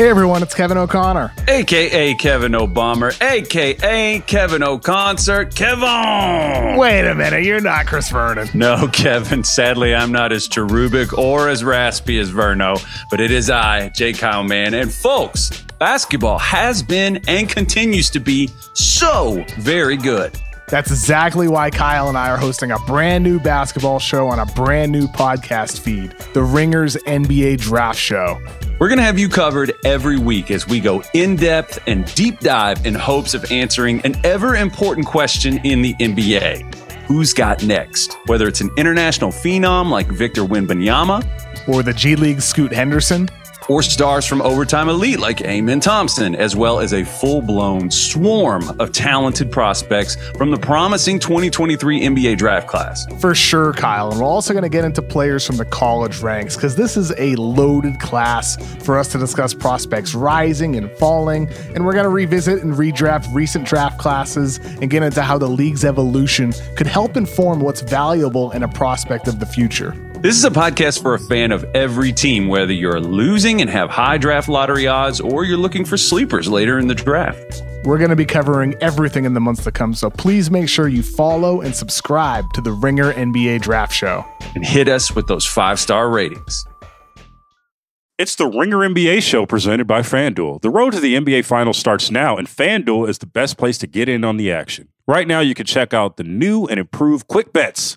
Hey everyone, it's Kevin O'Connor. AKA Kevin O'Bomber, AKA Kevin O'Concert, Kevin! Wait a minute, you're not Chris Vernon. No, Kevin, sadly I'm not as cherubic or as raspy as Verno, but it is I, J. Kyle Mann. And folks, basketball has been and continues to be so very good. That's exactly why Kyle and I are hosting a brand new basketball show on a brand new podcast feed, the Ringers NBA Draft Show. We're going to have you covered every week as we go in depth and deep dive in hopes of answering an ever important question in the NBA Who's got next? Whether it's an international phenom like Victor Wembanyama, or the G League Scoot Henderson, or stars from Overtime Elite like Amen Thompson, as well as a full blown swarm of talented prospects from the promising 2023 NBA draft class. For sure, Kyle. And we're also going to get into players from the college ranks because this is a loaded class for us to discuss prospects rising and falling. And we're going to revisit and redraft recent draft classes and get into how the league's evolution could help inform what's valuable in a prospect of the future. This is a podcast for a fan of every team, whether you're losing and have high draft lottery odds or you're looking for sleepers later in the draft. We're going to be covering everything in the months to come, so please make sure you follow and subscribe to the Ringer NBA Draft Show. And hit us with those five star ratings. It's the Ringer NBA show presented by FanDuel. The road to the NBA Finals starts now, and FanDuel is the best place to get in on the action. Right now, you can check out the new and improved Quick Bets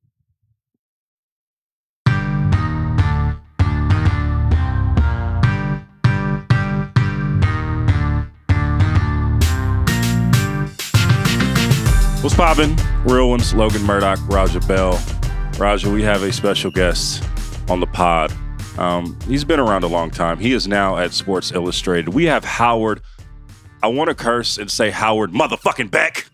What's poppin'? Real ones, Logan Murdock, Raja Bell. Raja, we have a special guest on the pod. Um, he's been around a long time. He is now at Sports Illustrated. We have Howard. I want to curse and say Howard motherfucking Beck.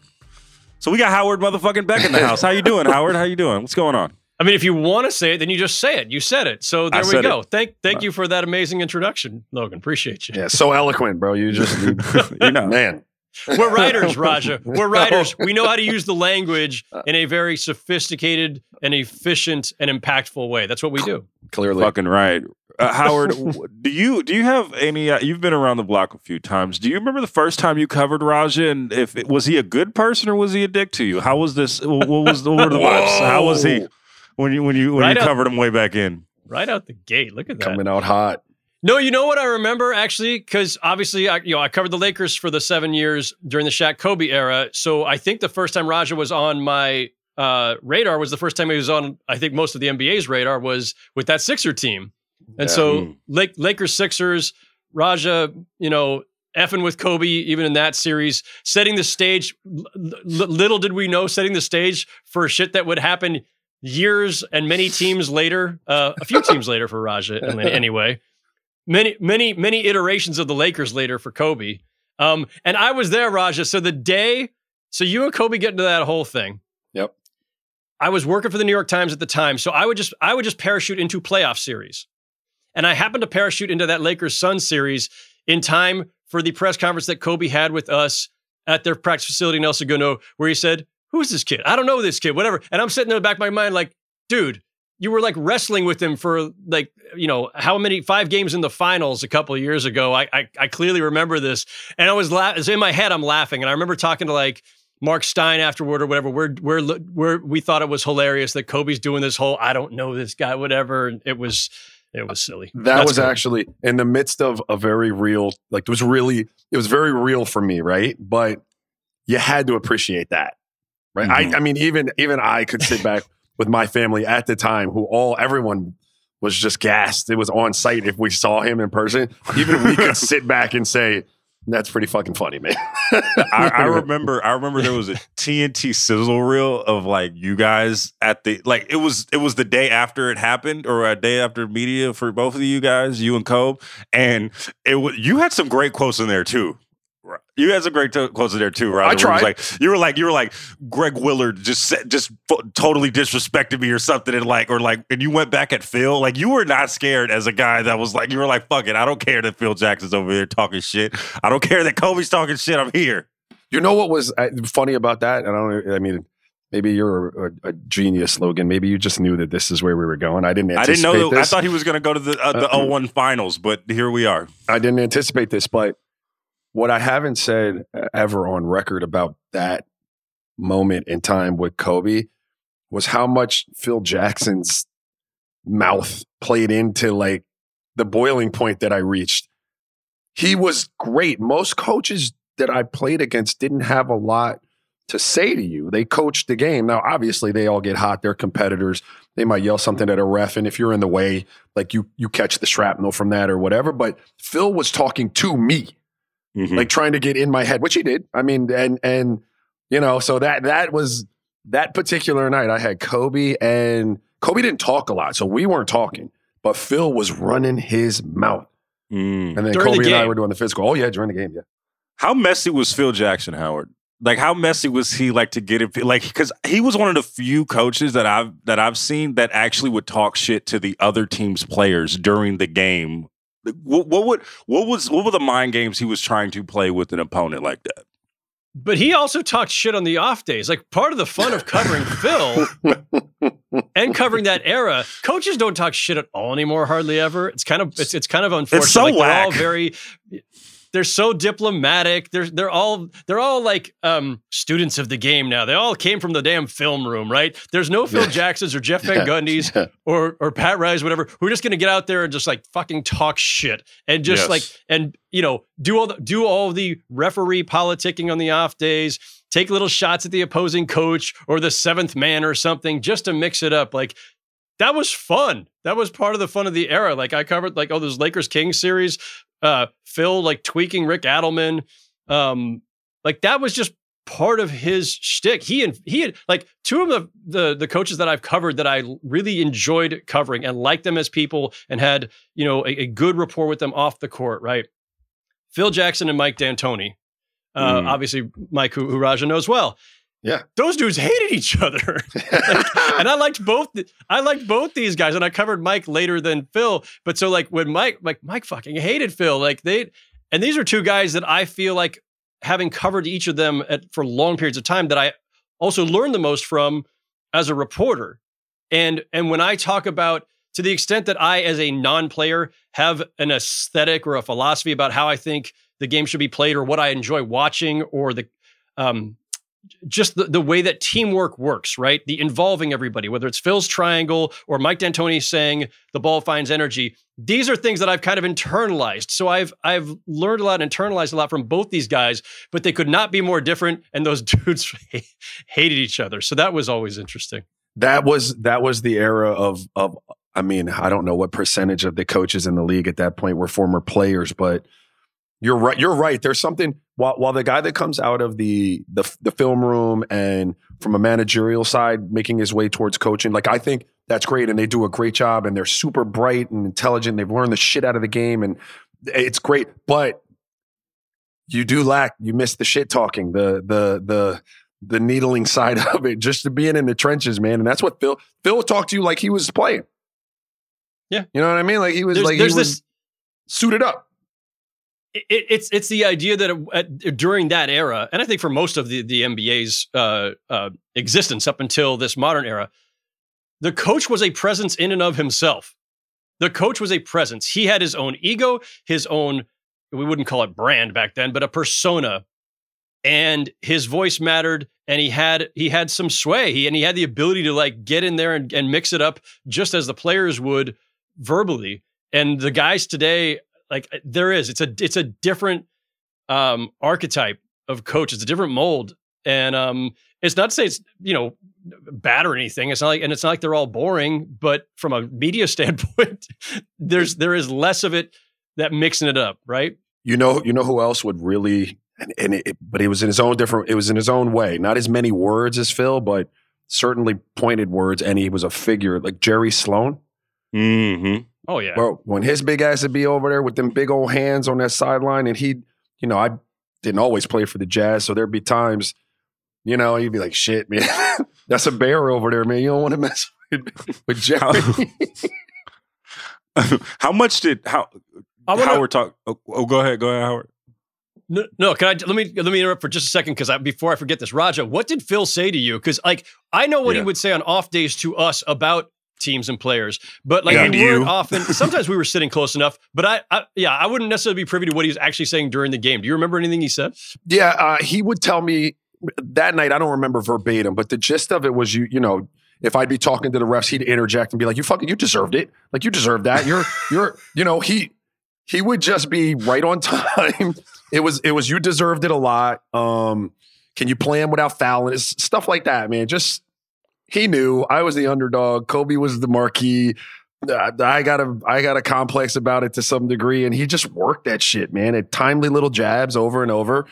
So we got Howard motherfucking Beck in the house. How you doing, Howard? How you doing? What's going on? I mean, if you want to say it, then you just say it. You said it. So there I we go. it. Thank thank you for that amazing introduction, Logan. Appreciate you. Yeah, so eloquent, bro. You just, you, You know. man. We're writers, Raja. We're writers. We know how to use the language in a very sophisticated and efficient and impactful way. That's what we do. Clearly, Fucking right. Uh, Howard, do you do you have any? Uh, you've been around the block a few times. Do you remember the first time you covered Raja? And if it, was he a good person or was he a dick to you? How was this? What was the what were the vibes? How was he when you when you when Right you up- covered him way back in? Right out the gate. Look at that. coming out hot. No, you know what I remember actually, because obviously, I, you know, I covered the Lakers for the seven years during the Shaq Kobe era. So I think the first time Raja was on my uh, radar was the first time he was on. I think most of the NBA's radar was with that Sixer team, and Yeah. so Lake, Lakers Sixers, Raja, you know. Effing with Kobe, even in that series, setting the stage. Little did we know, setting the stage for shit that would happen years and many teams later, uh, a few teams later for Raja, anyway many, many, many iterations of the Lakers later for Kobe. Um, and I was there, Raja. So the day, so you and Kobe get into that whole thing. Yep. I was working for the New York Times at the time, so I would just I would just parachute into playoff series, and I happened to parachute into that Lakers Suns series in time for the press conference that Kobe had with us at their practice facility in El Segundo, where he said, who's this kid? I don't know this kid, whatever. And I'm sitting in the back of my mind, like, dude, you were like wrestling with him for like, you know, how many five games in the finals a couple of years ago. I I, I clearly remember this. And I was la- in my head, I'm laughing. And I remember talking to like Mark Stein afterward or whatever. We're we're we're we thought it was hilarious that Kobe's doing this whole I don't know this guy, whatever. And it was it was silly. That That's was actually in the midst of a very real, like it was really, it was very real for me, right? But you had to appreciate that, right? Mhm. I, I mean, even even I could sit back with my family at the time, who all everyone was just gassed. It was on site if we saw him in person. Even we could sit back and say, "That's pretty fucking funny, man." I, I remember I remember there was a TNT sizzle reel of like you guys at the like it was it was the day after it happened or a day after media for both of you guys, you and Kobe, and it was you had some great quotes in there too. You had some great to- quotes there too, right? I tried. Like you were like you were like Greg Willard just said, just f- totally disrespected me or something, and like or like and you went back at Phil. Like you were not scared as a guy that was like you were like fuck it, I don't care that Phil Jackson's over there talking shit. I don't care that Kobe's talking shit. I'm here. You know what was uh, funny about that? And I don't. I mean, maybe you're a, a genius, Logan. Maybe you just knew that this is where we were going. I didn't. I didn't know. anticipate That, I thought he was going to go to the uh, the Uh, 01 finals, but here we are. I didn't anticipate this, but what I haven't said uh, ever on record about that moment in time with Kobe was how much Phil Jackson's mouth played into like the boiling point that I reached. He was great. Most coaches that I played against didn't have a lot to say to you. They coached the game. Now, obviously, they all get hot. They're competitors. They might yell something at a ref, and if you're in the way, like you you catch the shrapnel from that or whatever. But Phil was talking to me, Mhm. like trying to get in my head, which he did. I mean, and and you know, so that that was that particular night. I had Kobe, and Kobe didn't talk a lot, so we weren't talking. But Phil was running his mouth, Mm. and then During the Kobe and I were doing the physical. Oh yeah, during the game, yeah. How messy was Phil Jackson, Howard? Like how messy was he? Like to get it, like because he was one of the few coaches that I've that I've seen that actually would talk shit to the other team's players during the game. What, what would what was what were the mind games he was trying to play with an opponent like that? But he also talked shit on the off days. Like part of the fun of covering Phil and covering that era, coaches don't talk shit at all anymore, hardly ever. It's kind of it's it's kind of unfortunate. It's so like they're all very they're so diplomatic. They're they're all they're all like um, students of the game now. They all came from the damn film room, right? There's no Phil Yeah. Jacksons or Jeff Van Gundy's Yeah. or or Pat Riley's, whatever, who are just going to get out there and just like fucking talk shit and just Yes. like and you know do all the, do all the referee politicking on the off days, take little shots at the opposing coach or the seventh man or something just to mix it up. Like that was fun. That was part of the fun of the era. Like I covered like all those Lakers Kings series, uh, Phil like tweaking Rick Adelman, um, like that was just part of his shtick. He and he had like two of the, the the coaches that I've covered that I really enjoyed covering and liked them as people and had you know a, a good rapport with them off the court. Right, Phil Jackson and Mike D'Antoni. Uh, Mm. Obviously, Mike who, who Raja knows well. Yeah. those dudes hated each other, and I liked both. I liked both these guys, and I covered Mike later than Phil. But so like when Mike, like Mike, fucking hated Phil. Like they, and these are two guys that I feel like having covered each of them at, for long periods of time that I also learned the most from as a reporter. And and when I talk about to the extent that I, as a non-player, have an aesthetic or a philosophy about how I think the game should be played or what I enjoy watching or the um, just the, the way that teamwork works, right? The involving everybody, whether it's Phil's triangle or Mike D'Antoni saying the ball finds energy. These are things that I've kind of internalized. So I've I've learned a lot, internalized a lot from both these guys, but they could not be more different. And those dudes hated each other. So that was always interesting. that was that was the era of of I mean, I don't know what percentage of the coaches in the league at that point were former players, but you're right. You're right. There's something while while the guy that comes out of the the the film room and from a managerial side making his way towards coaching, like I think that's great and they do a great job and they're super bright and intelligent. They've learned the shit out of the game and it's great. But you do lack, you miss the shit talking, the the the the needling side of it, just to being in the trenches, man. And that's what Phil Phil talked to you like he was playing. Yeah. You know what I mean? Like he was There's, like there's he was this suited up. It, it's it's the idea that uh, during that era, and I think for most of the the NBA's uh, uh, existence up until this modern era, the coach was a presence in and of himself. The coach was a presence. He had his own ego, his own we wouldn't call it brand back then, but a persona, and his voice mattered. And he had he had some sway. He and he had the ability to like get in there and, and mix it up just as the players would verbally. And the guys today, like there is, it's a it's a different um, archetype of coach. It's a different mold, and um, it's not to say it's you know bad or anything. It's not like, and it's not like they're all boring. But from a media standpoint, there's there is less of it that mixing it up, right? You know, you know who else would really, and, and it, but it was in his own different. It was in his own way. Not as many words as Phil, but certainly pointed words. And he was a figure like Jerry Sloan. Mm-hmm. Oh yeah. Well, when his big ass would be over there with them big old hands on that sideline, and he, you know, I didn't always play for the Jazz, so there'd be times, you know, he'd be like, "Shit, man, that's a bear over there, man. You don't want to mess with, with Jerry." how much did how I wanna- Howard talk? Oh, oh, go ahead, go ahead, Howard. No, no, can I let me let me interrupt for just a second because I, before I forget this, Raja, what did Phil say to you? Because like I know what he would say on off days to us about teams and players, but like And we weren't you. often. Sometimes we were sitting close enough, but I, I yeah, I wouldn't necessarily be privy to what he was actually saying during the game. Do you remember anything he said? Yeah, uh, he would tell me that night. I don't remember verbatim, but the gist of it was you. You know, if I'd be talking to the refs, he'd interject and be like, "You fucking, you deserved it. Like you deserved that. You're, you're, you know." He he would just be right on time. It was it was you deserved it a lot. Um, can you play him without fouling? It's stuff like that, man. Just he knew I was the underdog. Kobe was the marquee. Uh, I got a I got a complex about it to some degree, and he just worked that shit, man. At timely little jabs over and over,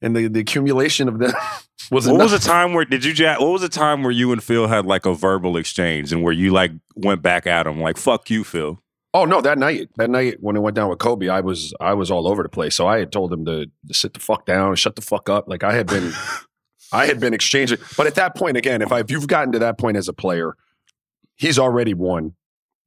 and the, the accumulation of them was What enough. was the time where did you? ja- What was the time where you and Phil had like a verbal exchange and where you like went back at him like "fuck you, Phil"? Oh no, that night, that night when it went down with Kobe, I was I was all over the place. So I had told him to, to sit the fuck down, shut the fuck up. Like I had been, I had been exchanging. But at that point, again, if I if you've gotten to that point as a player, he's already won.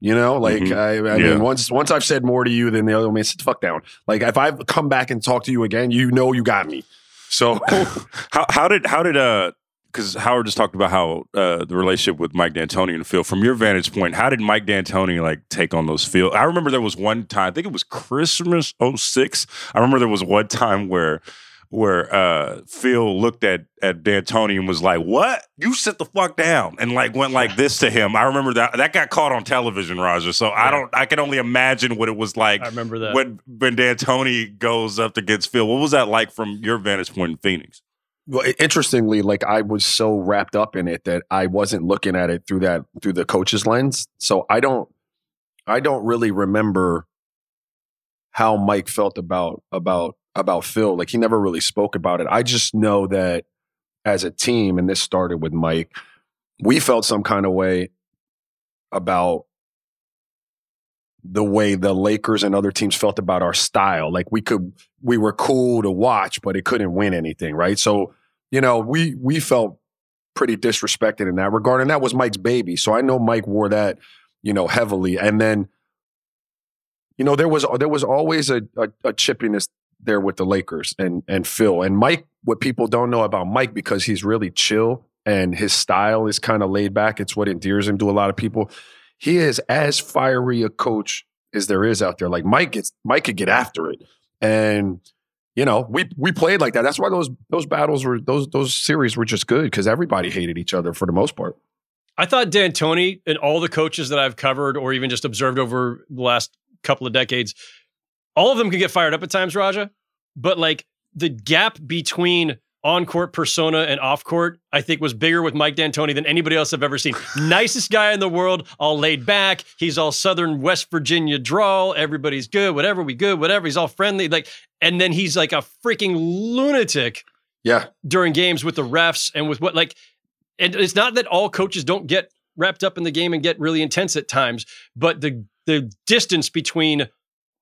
You know, like Mhm. I, I Yeah. mean, once once I've said more to you than the other man, sit the fuck down. Like if I've come back and talked to you again, you know you got me. So How how did how did uh because Howard just talked about how uh, the relationship with Mike D'Antoni and Phil. From your vantage point, how did Mike D'Antoni like take on those Phil? I remember there was one time. I think it was Christmas 06. I remember there was one time where where uh, Phil looked at at D'Antoni and was like, "What? You sit the fuck down!" and like went like this to him. I remember that that got caught on television, Raja. So I don't. I can only imagine what it was like I remember that. when when D'Antoni goes up against Phil. What was that like from your vantage point in Phoenix? Well, interestingly, like I was so wrapped up in it that I wasn't looking at it through that through the coach's lens. So I don't I don't really remember how Mike felt about about about Phil. Like he never really spoke about it. I just know that as a team, and this started with Mike, we felt some kind of way about the way the Lakers and other teams felt about our style. Like we could we were cool to watch, but it couldn't win anything, right? So, you know, we we felt pretty disrespected in that regard. And that was Mike's baby. So I know Mike wore that, you know, heavily. And then, you know, there was there was always a, a, a chippiness there with the Lakers and and Phil. And Mike, what people don't know about Mike because he's really chill and his style is kind of laid back. It's what endears him to a lot of people. He is as fiery a coach as there is out there. Like Mike gets Mike could get after it. And you know, we we played like that. That's why those those battles were those those series were just good because everybody hated each other for the most part. I thought D'Antoni and all the coaches that I've covered or even just observed over the last couple of decades, all of them can get fired up at times, Raja. But like the gap between on court persona and off court, I think was bigger with Mike D'Antoni than anybody else I've ever seen. Nicest guy in the world, all laid back. He's all Southern West Virginia drawl. Everybody's good, whatever, we good, whatever. He's all friendly. Like, and then he's like a freaking lunatic Yeah, during games with the refs and with what like and it's not that all coaches don't get wrapped up in the game and get really intense at times but the the distance between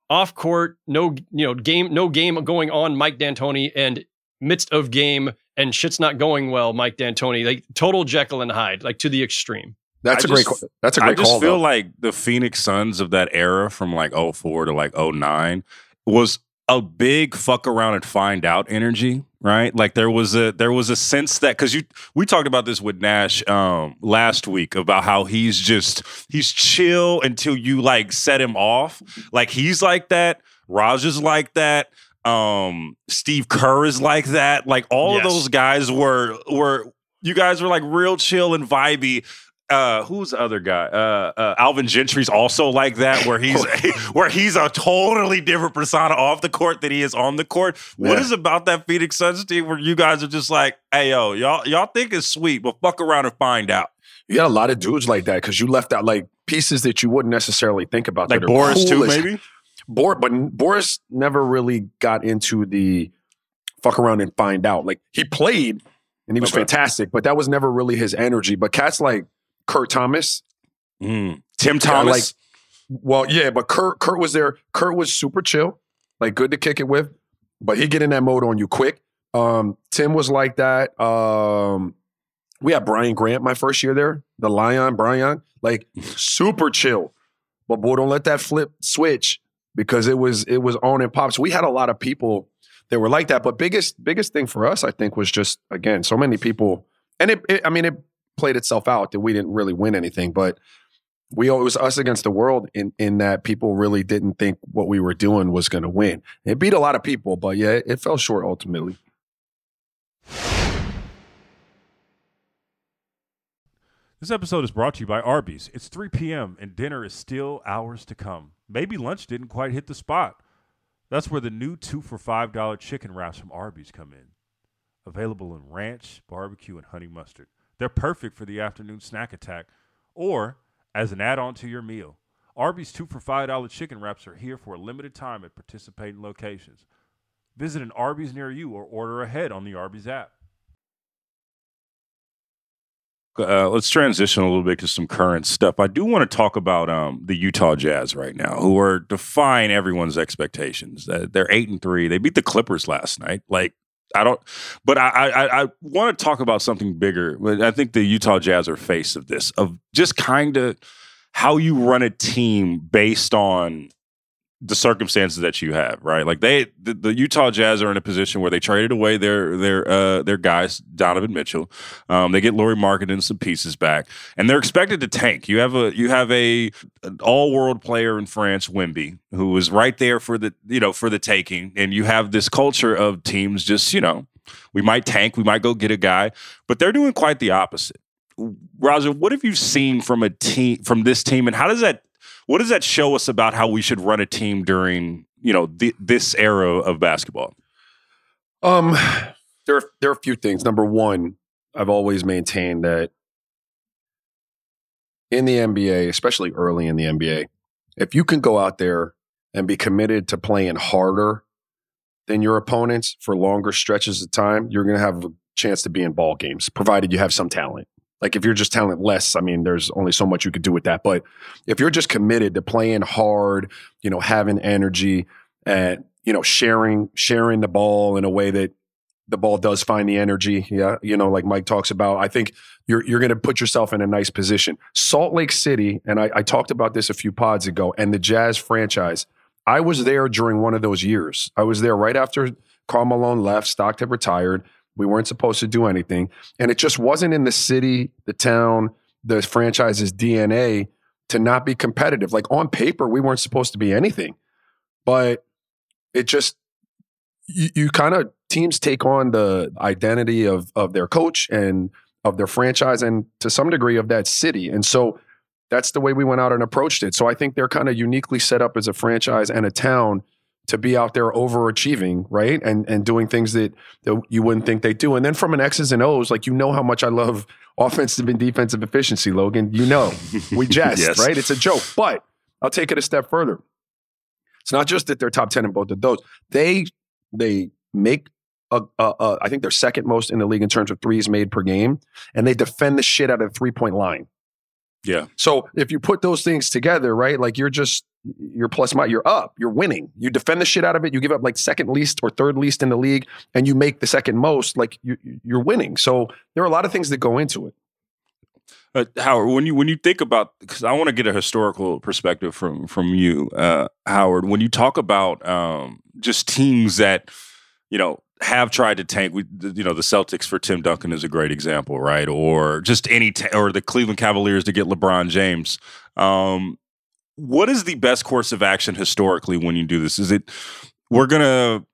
off court no you know game no game going on Mike D'Antoni and midst of game and shit's not going well Mike D'Antoni like total Jekyll and Hyde like to the extreme that's I a great just- call- that's a great call. I just call. feel though. like the Phoenix Suns of that era from like 04 to like 09 was a big fuck around and find out energy, right? Like there was a there was a sense that because you we talked about this with Nash um, last week about how he's just he's chill until you like set him off. Like he's like that. Raj is like that. Um, Steve Kerr is like that. Like all Yes. of those guys were were you guys were like real chill and vibey. Uh, who's the other guy? Uh, uh, Alvin Gentry's also like that, where he's where he's a totally different persona off the court than he is on the court. What Yeah. is about that Phoenix Suns team where you guys are just like, hey yo, y'all y'all think it's sweet, but fuck around and find out. You got a lot of dudes like that because you left out like pieces that you wouldn't necessarily think about. Like Boris cool too, as- maybe. Bor- but Boris never really got into the fuck around and find out. Like he played and he was Okay. fantastic, but that was never really his energy. But cats like Kurt Thomas, Mm. Tim Yeah, Thomas. like- well, yeah, but Kurt Kurt was there. Kurt was super chill, like good to kick it with, but he get in that mode on you quick. Um, Tim was like that. Um, we had Brian Grant my first year there, the Lion Brian, like super chill. But boy, don't let that flip switch because it was it was on and pops. we had a lot of people that were like that. But biggest biggest thing for us, I think, was just again so many people, and it, it I mean it played itself out that we didn't really win anything, but we it was us against the world in in that people really didn't think what we were doing was going to win. It beat a lot of people, but yeah, it, it fell short ultimately. This episode is brought to you by Arby's. It's 3 p.m. and dinner is still hours to come. Maybe lunch didn't quite hit the spot. That's where the new two for $5 chicken wraps from Arby's come in. Available in ranch, barbecue, and honey mustard. They're perfect for the afternoon snack attack or as an add on to your meal. Arby's two for $5 chicken wraps are here for a limited time at participating locations. Visit an Arby's near you or order ahead on the Arby's app. Uh, let's transition a little bit to some current stuff. I do want to talk about um, the Utah Jazz right now, who are defying everyone's expectations. Uh, they're eight and three. They beat the Clippers last night. Like I don't, but I I, I want to talk about something bigger. But I think the Utah Jazz are face of this of just kind of how you run a team based on the circumstances that you have, right? Like they, the, the Utah Jazz are in a position where they traded away their their uh, their guys, Donovan Mitchell. Um, they get Lauri Markkanen and some pieces back, and they're expected to tank. You have a you have a all world player in France, Wemby, who was right there for the you know for the taking, and you have this culture of teams just you know we might tank, we might go get a guy, but they're doing quite the opposite. Raja, what have you seen from a team from this team, and how does that what does that show us about how we should run a team during you know th- this era of basketball? Um, there are, there are a few things. Number one, I've always maintained that in the NBA, especially early in the NBA, if you can go out there and be committed to playing harder than your opponents for longer stretches of time, you're going to have a chance to be in ball games, provided you have some talent. Like if you're just talentless, I mean, there's only so much you could do with that. But if you're just committed to playing hard, you know, having energy and you know sharing sharing the ball in a way that the ball does find the energy, yeah, you know, like Mike talks about, I think you're you're going to put yourself in a nice position. Salt Lake City, and I, I talked about this a few pods ago, and the Jazz franchise. I was there during one of those years. I was there right after Karl Malone left. Stockton retired. We weren't supposed to do anything. And it just wasn't in the city, the town, the franchise's DNA to not be competitive. Like on paper, we weren't supposed to be anything. But it just, you, you kind of, teams take on the identity of, of their coach and of their franchise and to some degree of that city. And so that's the way we went out and approached it. So I think they're kind of uniquely set up as a franchise and a town to be out there overachieving, right? And and doing things that, that you wouldn't think they do. And then from an X's and O's, like you know how much I love offensive and defensive efficiency, Logan. You know, we jest, Yes. right? It's a joke. But I'll take it a step further. It's not just that they're top 10 in both of those. They they make a, a, a, I think they're second most in the league in terms of threes made per game, and they defend the shit out of the three point line. Yeah. So if you put those things together, right, like you're just you're plus my you're up, you're winning. You defend the shit out of it. You give up like second least or third least in the league, and you make the second most. Like you, you're winning. So there are a lot of things that go into it. Uh, Howard, when you when you think about, because I want to get a historical perspective from from you, uh, Howard. When you talk about um, just teams that you know have tried to tank, we, you know, the Celtics for Tim Duncan is a great example, right? Or just any, ta- or the Cleveland Cavaliers to get LeBron James. Um, what is the best course of action historically when you do this? Is it we're gonna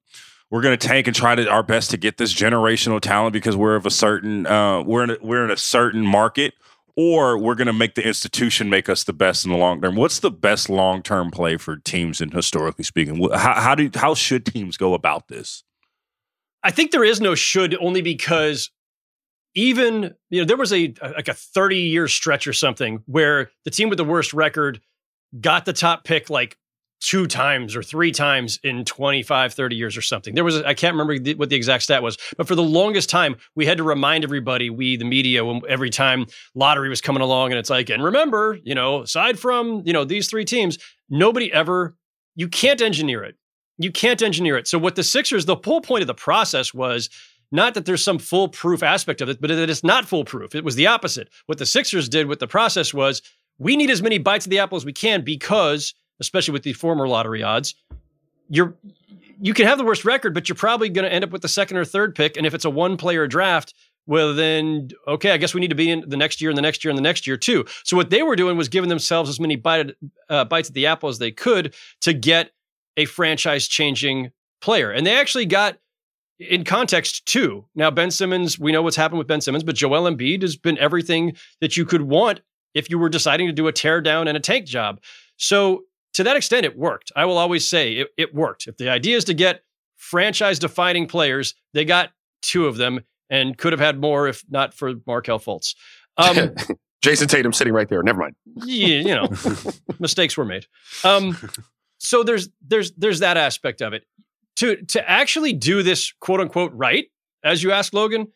we're to tank and try to our best to get this generational talent because we're of a certain uh, we're in a, we're in a certain market, or we're to make the institution make us the best in the long term. What's the best long term play for teams? And historically speaking, how, how do how should teams go about this? I think there is no should only because even you know there was a like a 30 year stretch or something where the team with the worst record got the top pick like two times or three times in 25 30 years or something. There was I can't remember the, what the exact stat was but for the longest time we had to remind everybody we the media when, every time lottery was coming along and it's like and remember you know aside from you know these three teams nobody ever you can't engineer it. You can't engineer it. So what the sixers the whole point of the process was not that there's some foolproof aspect of it but that it's not foolproof. It was the opposite. What the sixers did with the process was we need as many bites of the apple as we can because especially with the former lottery odds, you're you can have the worst record, but you're probably going to end up with the second or third pick. And if it's a one player draft, well, then okay, I guess we need to be in the next year and the next year and the next year too. So what they were doing was giving themselves as many bite, uh, bites at the apple as they could to get a franchise changing player, and they actually got. In context, too. Now, Ben Simmons, we know what's happened with Ben Simmons, but Joel Embiid has been everything that you could want if you were deciding to do a teardown and a tank job. So to that extent, it worked. I will always say it, it worked. If the idea is to get franchise defining players, they got two of them and could have had more if not for Markelle Fultz. Um, Jayson Tatum sitting right there. Never mind. Yeah, you know, mistakes were made. Um, so there's there's there's that aspect of it. To to actually do this quote unquote right, as you asked Logan,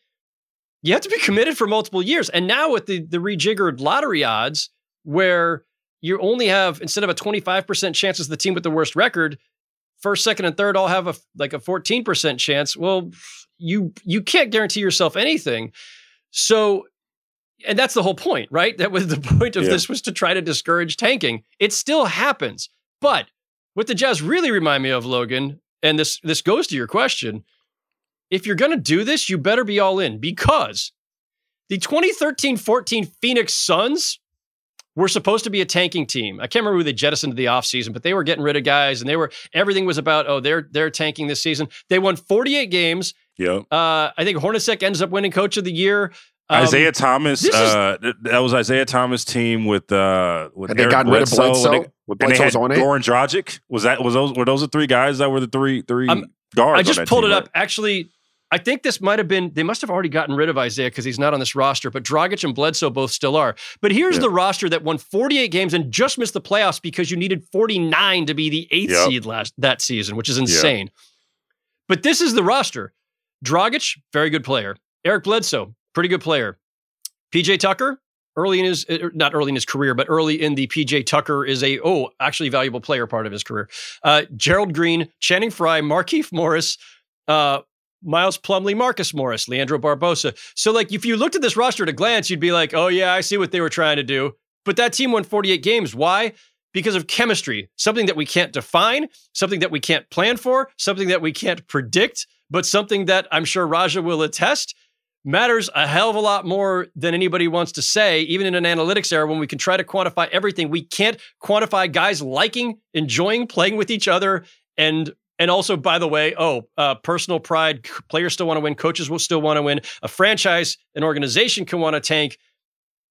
you have to be committed for multiple years. And now with the the rejiggered lottery odds, where you only have instead of a 25% chance as the team with the worst record first second and third all have a like a 14% chance well you you can't guarantee yourself anything so and that's the whole point right that was the point of yeah. this was to try to discourage tanking it still happens but what the jazz really remind me of logan and this this goes to your question if you're going to do this you better be all in because the 2013-14 phoenix suns were supposed to be a tanking team. I can't remember who they jettisoned to the offseason, but they were getting rid of guys and they were everything was about, oh, they're they're tanking this season. They won 48 games. Yeah. Uh, I think Hornacek ends up winning coach of the year. Um, Isaiah Thomas, uh, is, that was Isaiah Thomas team with uh with and they got rid of Bledsoe. And they, with and they had on Goran Dragic. Was that was those were those the three guys that were the three three um, guards? I just pulled team, it right? up. Actually, I think this might have been, they must have already gotten rid of Isaiah because he's not on this roster, but Dragic and Bledsoe both still are. But here's yeah. the roster that won 48 games and just missed the playoffs because you needed 49 to be the eighth yep. seed last that season, which is insane. Yep. But this is the roster. Dragic, very good player. Eric Bledsoe, pretty good player. PJ Tucker, early in his er, not early in his career, but early in the PJ Tucker is a oh actually valuable player part of his career. Uh, Gerald Green, Channing Frye, Markieff Morris, uh, Miles Plumlee, Marcus Morris, Leandro Barbosa. So, like, if you looked at this roster at a glance, you'd be like, oh, yeah, I see what they were trying to do. But that team won 48 games. Why? Because of chemistry, something that we can't define, something that we can't plan for, something that we can't predict, but something that I'm sure Raja will attest matters a hell of a lot more than anybody wants to say, even in an analytics era when we can try to quantify everything. We can't quantify guys liking, enjoying playing with each other, and and also, by the way, oh, uh, personal pride. Players still want to win. Coaches will still want to win. A franchise, an organization can want to tank.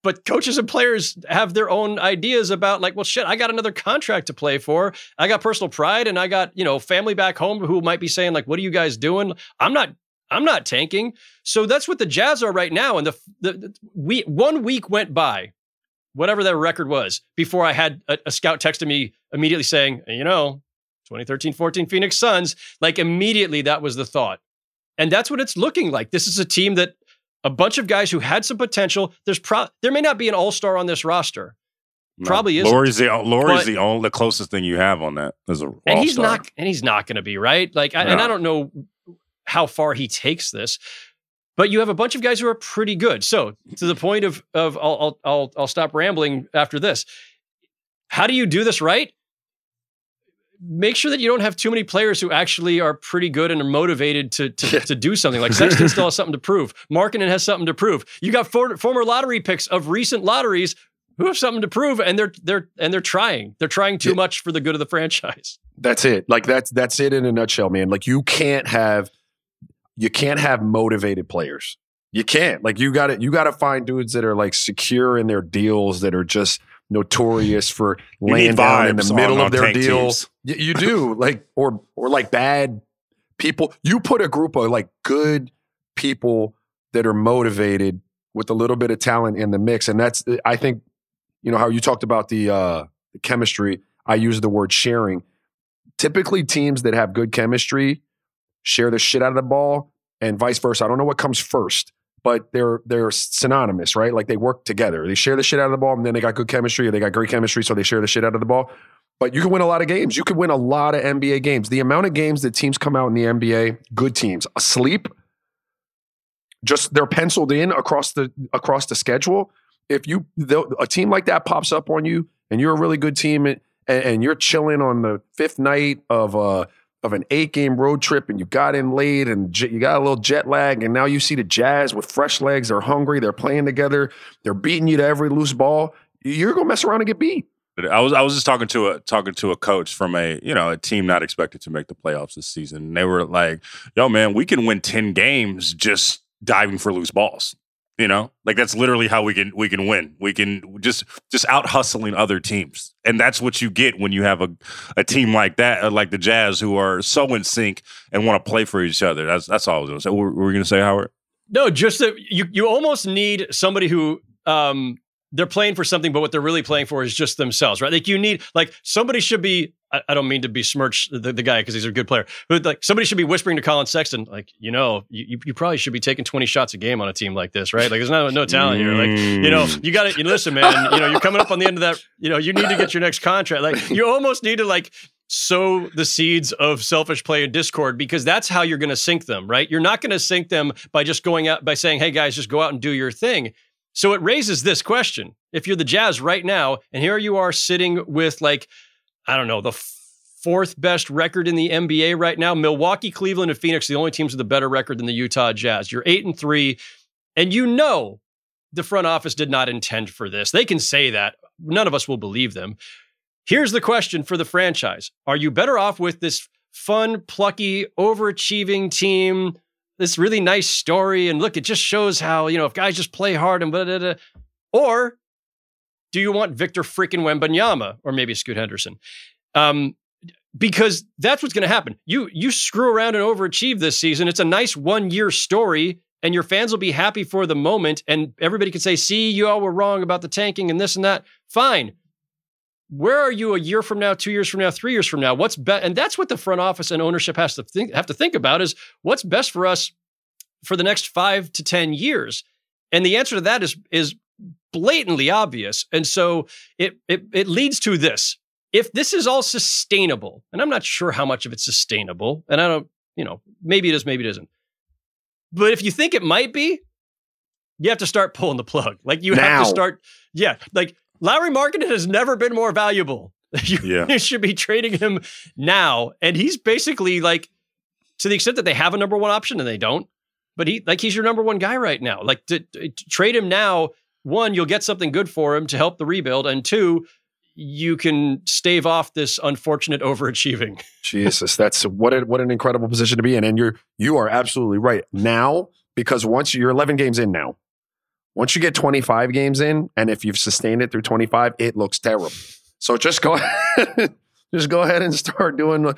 But coaches and players have their own ideas about, like, well, shit, I got another contract to play for. I got personal pride, and I got you know family back home who might be saying, like, what are you guys doing? I'm not I'm not tanking. So that's what the Jazz are right now. And the, the, the we one week went by, whatever their record was, before I had a, a scout texted me immediately saying, you know, 2013 14 Phoenix Suns, like immediately that was the thought. And that's what it's looking like. This is a team that a bunch of guys who had some potential. There's pro- there may not be an all star on this roster. No. Probably is. Lauri's the Lauri's the only the closest thing you have on that as a and he's not and he's not going to be right. Like, I, and I don't know how far he takes this, but you have a bunch of guys who are pretty good. So to the point of of I'll I'll I'll, I'll stop rambling after this. How do you do this right? Make sure that you don't have too many players who actually are pretty good and are motivated to to, to do something. Like Sexton still has something to prove. Markkanen has something to prove. You got for, former lottery picks of recent lotteries who have something to prove, and they're they're and they're trying. They're trying too Yeah. much for the good of the franchise. That's it. Like that's that's it in a nutshell, man. Like you can't have you can't have motivated players. You can't. Like you got to you got to find dudes that are like secure in their deals that are just notorious for You laying down in the middle on of their tank deal. Y- You do like or or like bad people. You put a group of like good people that are motivated with a little bit of talent in the mix, and that's I think you know how you talked about the uh, the chemistry. I use the word sharing. Typically, teams that have good chemistry share the shit out of the ball, and vice versa. I don't know what comes first, but they're they're synonymous, right? Like they work together. They share the shit out of the ball, and then they got good chemistry, or they got great chemistry, so they share the shit out of the ball. But you can win a lot of games. You could win a lot of NBA games. The amount of games that teams come out in the NBA, good teams, asleep, just they're penciled in across the across the schedule. If you a team like that pops up on you, and you're a really good team, and, and you're chilling on the fifth night of a of an eight game road trip, and you got in late, and j- you got a little jet lag, and now you see the Jazz with fresh legs. They're hungry. They're playing together. They're beating you to every loose ball. You're gonna mess around and get beat. I was I was just talking to a talking to a coach from a you know a team not expected to make the playoffs this season. And they were like, "Yo, man, we can win ten games just diving for loose balls." You know, like that's literally how we can we can win. We can just just out hustling other teams, and that's what you get when you have a a team like that, uh, like the Jazz, who are so in sync and want to play for each other. That's that's all I was going to say. Were we going to say, Howard? No, just that you you almost need somebody who um they're playing for something, but what they're really playing for is just themselves, right? Like you need like somebody should be. I, I don't mean to besmirch the, the guy because he's a good player, but like somebody should be whispering to Collin Sexton, like you know, you, you- probably should be taking twenty shots a game on a team like this, right? Like there's no no talent here. Like you know, you got to you listen, man. You know, you're coming up on the end of that. You know, you need to get your next contract. Like you almost need to like sow the seeds of selfish play and discord because that's how you're going to sink them, right? You're not going to sink them by just going out by saying, "Hey guys, just go out and do your thing." So it raises this question: If you're the Jazz right now, and here you are sitting with like, I don't know, the fourth best record in the NBA right now, Milwaukee, Cleveland, and Phoenix, the only teams with a better record than the Utah Jazz. You're eight and three, and you know the front office did not intend for this. They can say that. None of us will believe them. Here's the question for the franchise Are you better off with this fun, plucky, overachieving team? This really nice story. And look, it just shows how, you know, if guys just play hard and blah, blah, blah. Or do you want Victor freaking Wembanyama or maybe Scoot Henderson? Um, because that's what's going to happen. You you screw around and overachieve this season. It's a nice one year story, and your fans will be happy for the moment, and everybody can say, "See, you all were wrong about the tanking and this and that." Fine. Where are you a year from now, two years from now, three years from now? What's best? And that's what the front office and ownership has to think have to think about is what's best for us for the next five to ten years. And the answer to that is is blatantly obvious. And so it it it leads to this. If this is all sustainable, and I'm not sure how much of it's sustainable, and I don't, you know, maybe it is, maybe it isn't. But if you think it might be, you have to start pulling the plug. Like you have to start, yeah. Like Lauri Markkanen has never been more valuable. You, Yeah. you should be trading him now. And he's basically like, to the extent that they have a number one option and they don't, but he like he's your number one guy right now. Like to, to trade him now, one, you'll get something good for him to help the rebuild, and two, you can stave off this unfortunate overachieving. Jesus, that's what a, what an incredible position to be in. And you're you are absolutely right now because once you're 11 games in now, once you get 25 games in, and if you've sustained it through 25, it looks terrible. So just go just go ahead and start doing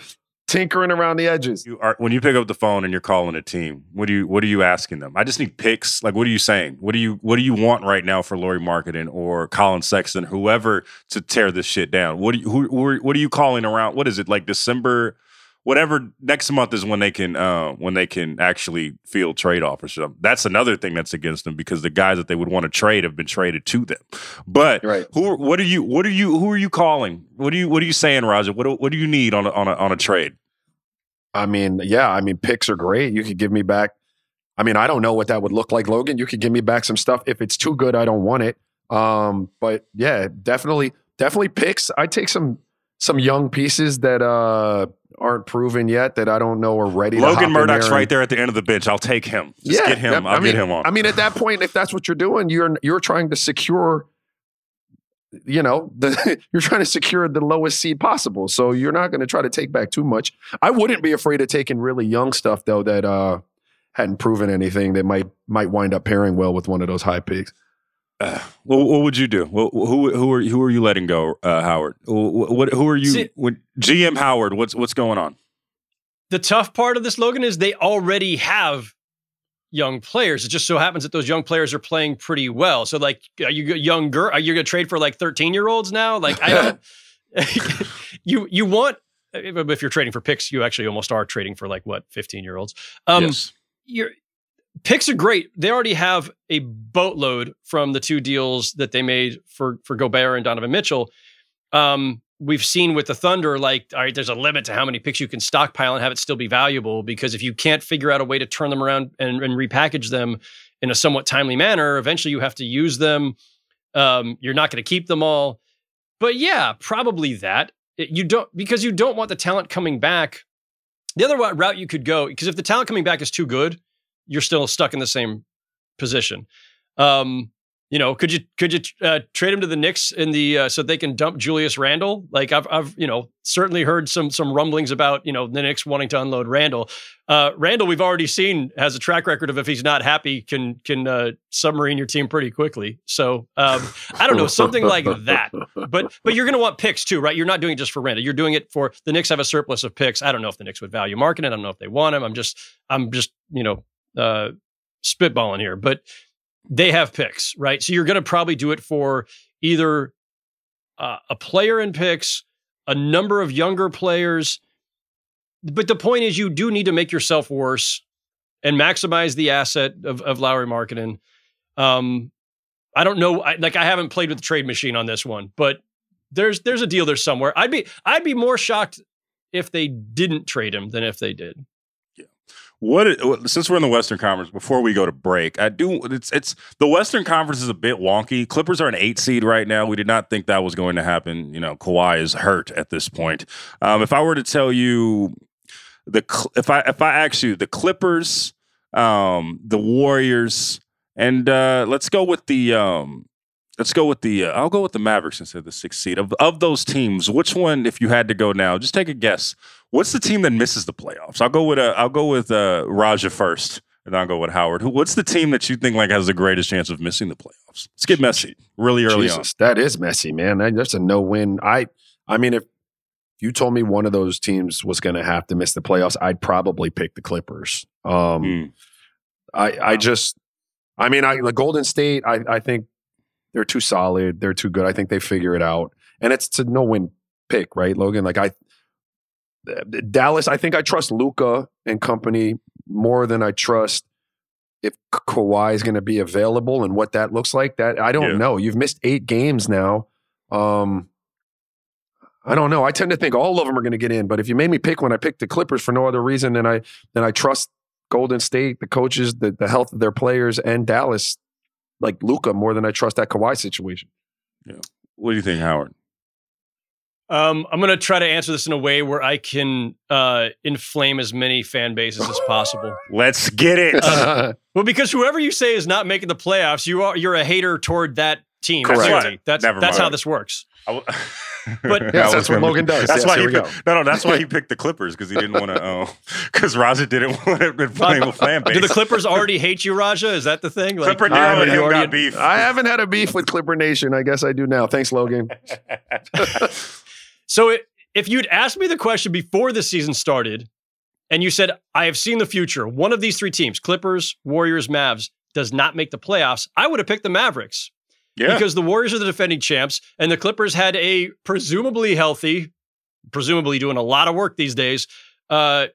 tinkering around the edges. You are when you pick up the phone and you're calling a team. What do you what are you asking them? I just need picks. Like what are you saying? What do you what do you want right now for Lauri Markkanen or Collin Sexton, whoever to tear this shit down? What do you who, who what are you calling around? What is it like December? Whatever next month is when they can uh, when they can actually field trade offers. So that's another thing that's against them because the guys that they would want to trade have been traded to them. But Right. who what are you what are you who are you calling? What are you what are you saying, Raja? What do- what do you need on a, on a on a trade? I mean, yeah, I mean, picks are great. You could give me back. I mean, I don't know what that would look like, Logan. You could give me back some stuff. If it's too good, I don't want it. Um, but yeah, definitely, definitely picks. I take some some young pieces that uh aren't proven yet that I don't know are ready. Logan Murdock's right there at the end of the bench. I'll take him. Just yeah, get him. I'll I mean, get him on. I mean, at that point, if that's what you're doing, you're you're trying to secure. You know, the you're trying to secure the lowest seed possible. So you're not going to try to take back too much. I wouldn't be afraid of taking really young stuff though that uh hadn't proven anything that might might wind up pairing well with one of those high picks. Uh, what, what would you do? What, who who are who are you letting go, uh, Howard? What, what who are you? See- when, GM Howard, what's what's going on? The tough part of this, Logan, is they already have young players. It just so happens that those young players are playing pretty well. So, like, are you younger? Are you going to trade for like thirteen year olds now? Like, I don't. you you want if you're trading for picks, you actually almost are trading for like what fifteen year olds. Um, yes. your picks are great. They already have a boatload from the two deals that they made for for Gobert and Donovan Mitchell. Um, we've seen with the Thunder, like, all right, there's a limit to how many picks you can stockpile and have it still be valuable. Because if you can't figure out a way to turn them around and, and repackage them in a somewhat timely manner, eventually you have to use them. Um, you're not going to keep them all. But yeah, probably that. You don't because you don't want the talent coming back. The other route you could go, because if the talent coming back is too good, you're still stuck in the same position. Um, you know, could you could you uh, trade him to the Knicks in the uh, so they can dump Julius Randle? Like I've I've you know certainly heard some some rumblings about you know the Knicks wanting to unload Randle. Uh, Randle, we've already seen has a track record of if he's not happy, can can uh, submarine your team pretty quickly. So um, I don't know something like that. But but you're going to want picks too, right? You're not doing it just for Randle. You're doing it for the Knicks have a surplus of picks. I don't know if the Knicks would value market. I don't know if they want him. I'm just I'm just you know uh, spitballing here, but they have picks, right? So you're going to probably do it for either uh, a player in picks, a number of younger players. But the point is, you do need to make yourself worse and maximize the asset of, of Lauri Markkanen. Um, I don't know, I, like I haven't played with the trade machine on this one, but there's there's a deal there somewhere. I'd be I'd be more shocked if they didn't trade him than if they did. What since we're in the Western Conference, before we go to break, I do it's it's the Western Conference is a bit wonky. Clippers are an eight seed right now. We did not think that was going to happen. You know, Kawhi is hurt at this point. Um, if I were to tell you the if I if I ask you the Clippers, um, the Warriors, and uh, let's go with the um, let's go with the uh, I'll go with the Mavericks instead of the sixth seed of of those teams. Which one, if you had to go now, just take a guess. What's the team that misses the playoffs? I'll go with uh, I'll go with uh, Raja first, and then I'll go with Howard. Who? What's the team that you think like has the greatest chance of missing the playoffs? Let's get messy really early on. Jesus, that is messy, man. That, that's a no win. I, I mean, if you told me one of those teams was going to have to miss the playoffs, I'd probably pick the Clippers. Um, Mm. I, I just, I mean, I the Golden State. I, I think they're too solid. They're too good. I think they figure it out, and it's a no win pick, right, Logan? Like I, Dallas. I think I trust Luka and company more than I trust if Ka- Kawhi is going to be available and what that looks like. That I don't Yeah. know. You've missed eight games now. Um, I don't know. I tend to think all of them are going to get in, but if you made me pick one, I picked the Clippers for no other reason than I than I trust Golden State, the coaches, the the health of their players, and Dallas, like Luka, more than I trust that Kawhi situation. Yeah. What do you think, Howard? Um, I'm going to try to answer this in a way where I can uh, inflame as many fan bases as possible. Let's get it. Well, because whoever you say is not making the playoffs, you are you're a hater toward that team. Correct. Clearly. That's Never that's mind. how this works. I w- But- I Yes, that's what Logan does. That's Yes, why here he we go. picked, no, no. That's why he picked the Clippers because he didn't want to. Oh uh, because Raja didn't want to play with fan base. Do the Clippers already hate you, Raja? Is that the thing? Like, Clipper I Nero haven't him already- got beef. I haven't had a beef with Clipper Nation. I guess I do now. Thanks, Logan. So it, if you'd asked me the question before the season started, and you said, "I have seen the future. One of these three teams, Clippers, Warriors, Mavs, does not make the playoffs," I would have picked the Mavericks. Yeah. because the Warriors are the defending champs, and the Clippers had a presumably healthy, presumably doing a lot of work these days, uh,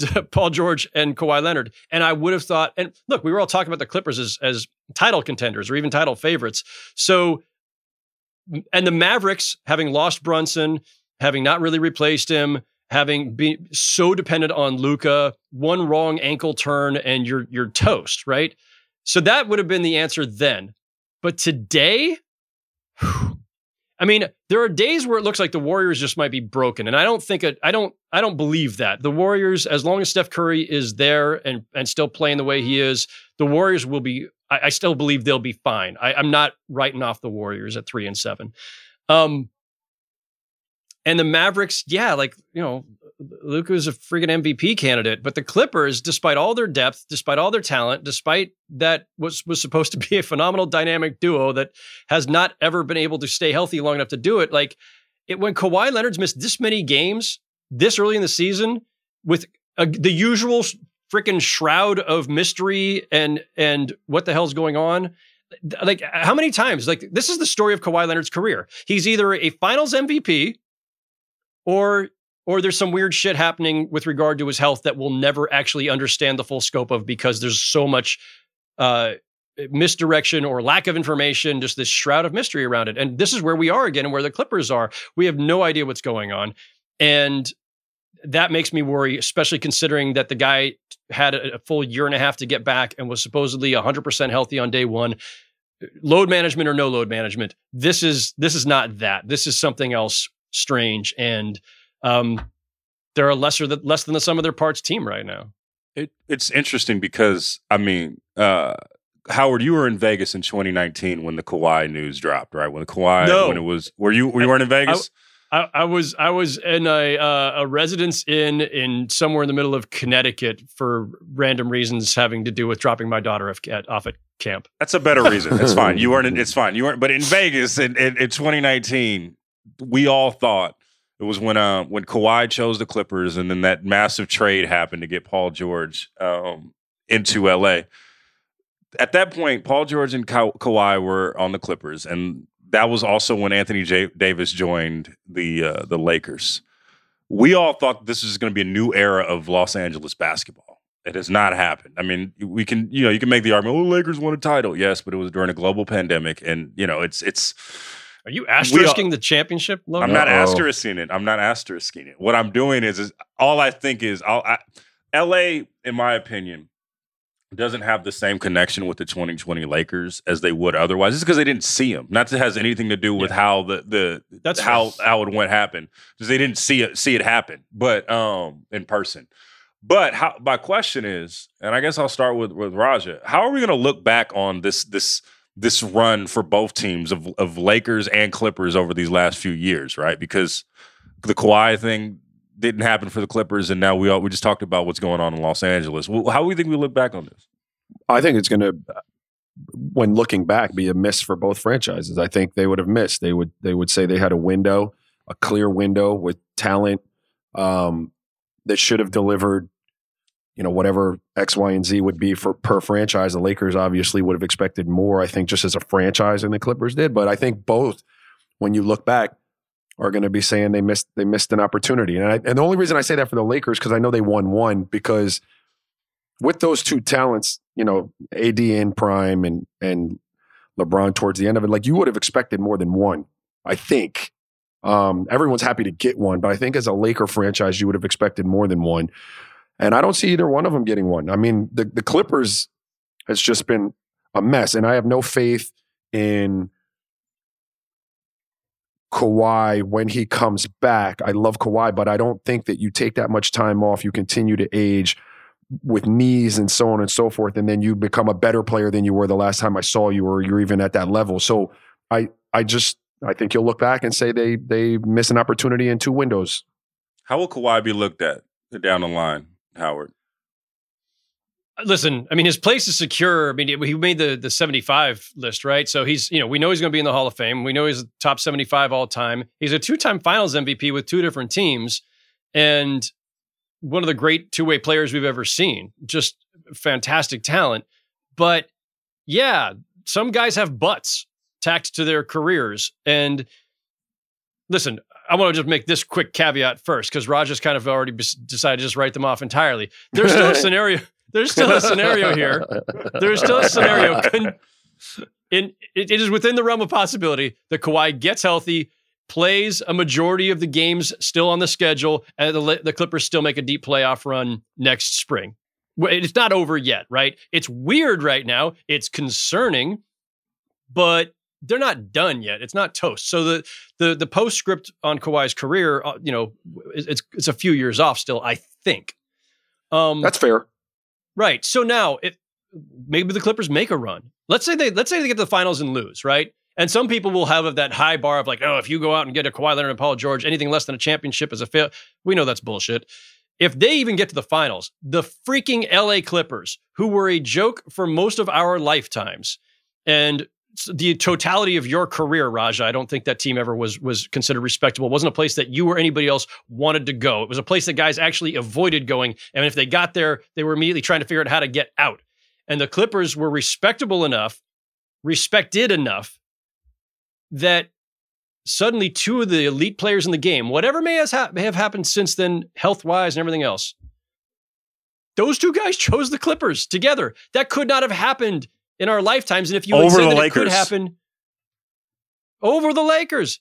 Paul George and Kawhi Leonard. And I would have thought, and look, we were all talking about the Clippers as, as title contenders or even title favorites. So, and the Mavericks, having lost Brunson, having not really replaced him, having been so dependent on Luka, one wrong ankle turn and you're you're toast, right? So that would have been the answer then. But today, I mean, there are days where it looks like the Warriors just might be broken, and I don't think it. I don't. I don't believe that the Warriors, as long as Steph Curry is there and and still playing the way he is, the Warriors will be. I, I still believe they'll be fine. I, I'm not writing off the Warriors at three and seven. Um, and the Mavericks, yeah, like you know, Luka's a freaking MVP candidate, but the Clippers, despite all their depth, despite all their talent, despite that was was supposed to be a phenomenal dynamic duo that has not ever been able to stay healthy long enough to do it. Like it when Kawhi Leonard's missed this many games this early in the season with a, the usual freaking shroud of mystery and and what the hell's going on. Like how many times? Like this is the story of Kawhi Leonard's career. He's either a Finals MVP or or there's some weird shit happening with regard to his health that we'll never actually understand the full scope of because there's so much uh, misdirection or lack of information, just this shroud of mystery around it. And this is where we are again and where the Clippers are. We have no idea what's going on. And that makes me worry, especially considering that the guy had a, a full year and a half to get back and was supposedly 100% healthy on day one. Load management or no load management. This is this is not that. This is something else strange and um, they're a lesser th- less than the sum of their parts team right now. It, it's interesting because I mean, uh, Howard, you were in Vegas in 2019 when the Kawhi news dropped, right? When the Kawhi, No. when it was, were you were you weren't in Vegas? I, I was I was in a uh, a residence inn in somewhere in the middle of Connecticut for random reasons having to do with dropping my daughter off at, off at camp. That's a better reason. It's fine. You weren't. In, it's fine. You weren't. But in Vegas in, in, in 2019, we all thought it was when uh when Kawhi chose the Clippers, and then that massive trade happened to get Paul George um, into LA. At that point, Paul George and Ka- Kawhi were on the Clippers, and that was also when Anthony J- Davis joined the uh, the Lakers. We all thought this was going to be a new era of Los Angeles basketball. It has not happened. I mean, we can, you know, you can make the argument, oh, the Lakers won a title. Yes, but it was during a global pandemic. And, you know, it's, it's, Are you asterisking the championship logo? I'm not Uh-oh. asterisking it. I'm not asterisking it. What I'm doing is, is all I think is, I'll, I, LA, in my opinion, doesn't have the same connection with the 2020 Lakers as they would otherwise. It's because they didn't see them. Not that it has anything to do with how the the That's how fair. how it went happen because they didn't see it see it happen, but um in person. But how, my question is, and I guess I'll start with with Raja. How are we going to look back on this this this run for both teams of of Lakers and Clippers over these last few years, right? Because the Kawhi thing didn't happen for the Clippers, and now we all we just talked about what's going on in Los Angeles. How do we think we look back on this? I think it's going to, when looking back, be a miss for both franchises. I think they would have missed. They would they would say they had a window, a clear window with talent um, that should have delivered. You know, whatever X, Y, and Z would be for per franchise. The Lakers obviously would have expected more. I think just as a franchise than the Clippers did. But I think both, when you look back, are going to be saying they missed they missed an opportunity. And I, and the only reason I say that for the Lakers because I know they won one because with those two talents, you know, AD in prime and and LeBron towards the end of it, like you would have expected more than one. I think um, everyone's happy to get one, but I think as a Laker franchise, you would have expected more than one. And I don't see either one of them getting one. I mean, the the Clippers has just been a mess, and I have no faith in Kawhi when he comes back. I love Kawhi, but I don't think that you take that much time off. You continue to age with knees and so on and so forth, and then you become a better player than you were the last time I saw you, or you're even at that level. So I, I just, I think you'll look back and say they they miss an opportunity in two windows. How will Kawhi be looked at down the line, Howard? Uh, listen, I mean, his place is secure. I mean, he made the the 75 list, right? So he's, you know, we know he's going to be in the Hall of Fame. We know he's top 75 all time. He's a two time Finals MVP with two different teams, and one of the great two way players we've ever seen. Just fantastic talent. But yeah, some guys have butts tacked to their careers. And listen, I want to just make this quick caveat first because Raja's kind of already decided to just write them off entirely. There's still a scenario. There's still a scenario here. There's still a scenario. Con- in, it, it is within the realm of possibility that Kawhi gets healthy plays a majority of the games still on the schedule, and the, the Clippers still make a deep playoff run next spring. It's not over yet, right? It's weird right now. It's concerning, but they're not done yet. It's not toast. So the the the postscript on Kawhi's career, uh, you know, it's it's a few years off still. I think. Um, That's fair. Right. So now, it maybe the Clippers make a run. Let's say they let's say they get to the finals and lose, right? And some people will have that high bar of like, oh, if you go out and get a Kawhi Leonard and Paul George, anything less than a championship is a fail. We know that's bullshit. If they even get to the finals, the freaking LA Clippers, who were a joke for most of our lifetimes, and the totality of your career, Raja, I don't think that team ever was was considered respectable. It wasn't a place that you or anybody else wanted to go. It was a place that guys actually avoided going. And if they got there, they were immediately trying to figure out how to get out. And the Clippers were respectable enough, respected enough that suddenly two of the elite players in the game, whatever may, has ha- may have happened since then, health wise and everything else, those two guys chose the Clippers together. That could not have happened in our lifetimes. And if you over the Lakers. it could happen over the Lakers,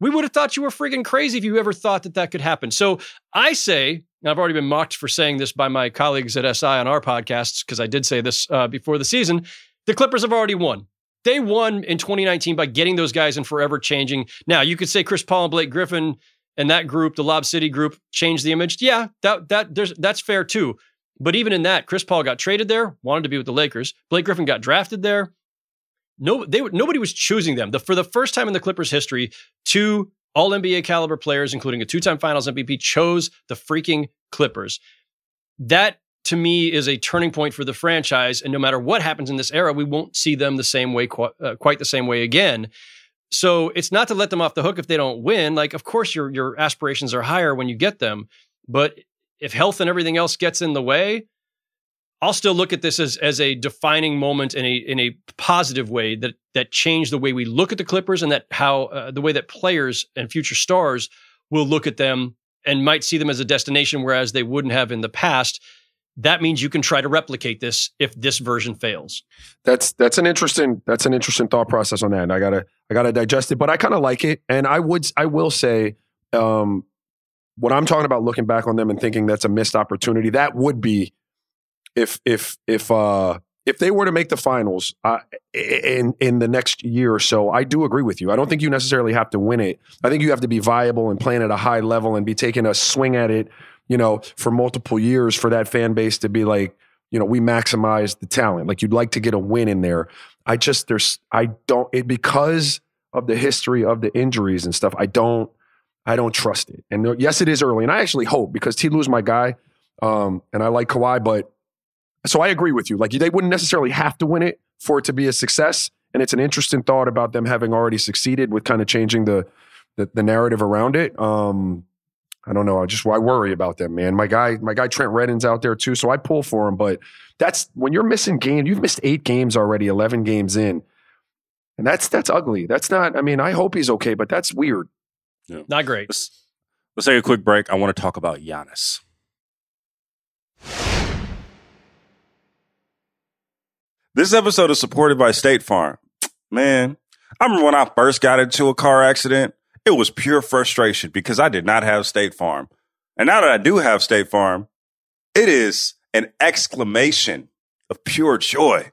we would have thought you were freaking crazy if you ever thought that that could happen. So I say, I've already been mocked for saying this by my colleagues at SI on our podcasts because I did say this uh, before the season. The Clippers have already won. They won in 2019 by getting those guys and forever changing. Now you could say Chris Paul and Blake Griffin and that group, the Lob City group, changed the image. Yeah, that that there's that's fair too. But even in that, Chris Paul got traded there, wanted to be with the Lakers. Blake Griffin got drafted there. No, they nobody was choosing them. The, for the first time in the Clippers' history, two All NBA caliber players, including a two-time Finals MVP, chose the freaking Clippers. That to me is a turning point for the franchise, and no matter what happens in this era, we won't see them the same way, uh, quite the same way again. So it's not to let them off the hook if they don't win. Like, of course, your your aspirations are higher when you get them, but if health and everything else gets in the way, I'll still look at this as as a defining moment in a in a positive way that that changed the way we look at the Clippers and that how uh, the way that players and future stars will look at them and might see them as a destination whereas they wouldn't have in the past. That means you can try to replicate this if this version fails. That's that's an interesting that's an interesting thought process on that. And I gotta I gotta digest it, but I kind of like it. And I would I will say um, what I'm talking about looking back on them and thinking that's a missed opportunity, that would be if if if uh if they were to make the finals uh, in in the next year or so, I do agree with you. I don't think you necessarily have to win it. I think you have to be viable and playing at a high level and be taking a swing at it, you know, for multiple years for that fan base to be like, you know, we maximize the talent. Like you'd like to get a win in there. I just there's I don't it because of the history of the injuries and stuff. I don't I don't trust it. And yes, it is early. And I actually hope because T. Lue's my guy. Um, and I like Kawhi, but so I agree with you. Like they wouldn't necessarily have to win it for it to be a success. And it's an interesting thought about them having already succeeded with kind of changing the the, the narrative around it. Um, I don't know. I just I worry about them, man. My guy, my guy Trent Redden's out there too, so I pull for him. But that's when you're missing games. You've missed eight games already, eleven games in, and that's that's ugly. That's not. I mean, I hope he's okay, but that's weird. Not great. Let's, let's take a quick break. I want to talk about Giannis. This episode is supported by State Farm. Man, I remember when I first got into a car accident, it was pure frustration because I did not have State Farm. And now that I do have State Farm, it is an exclamation of pure joy.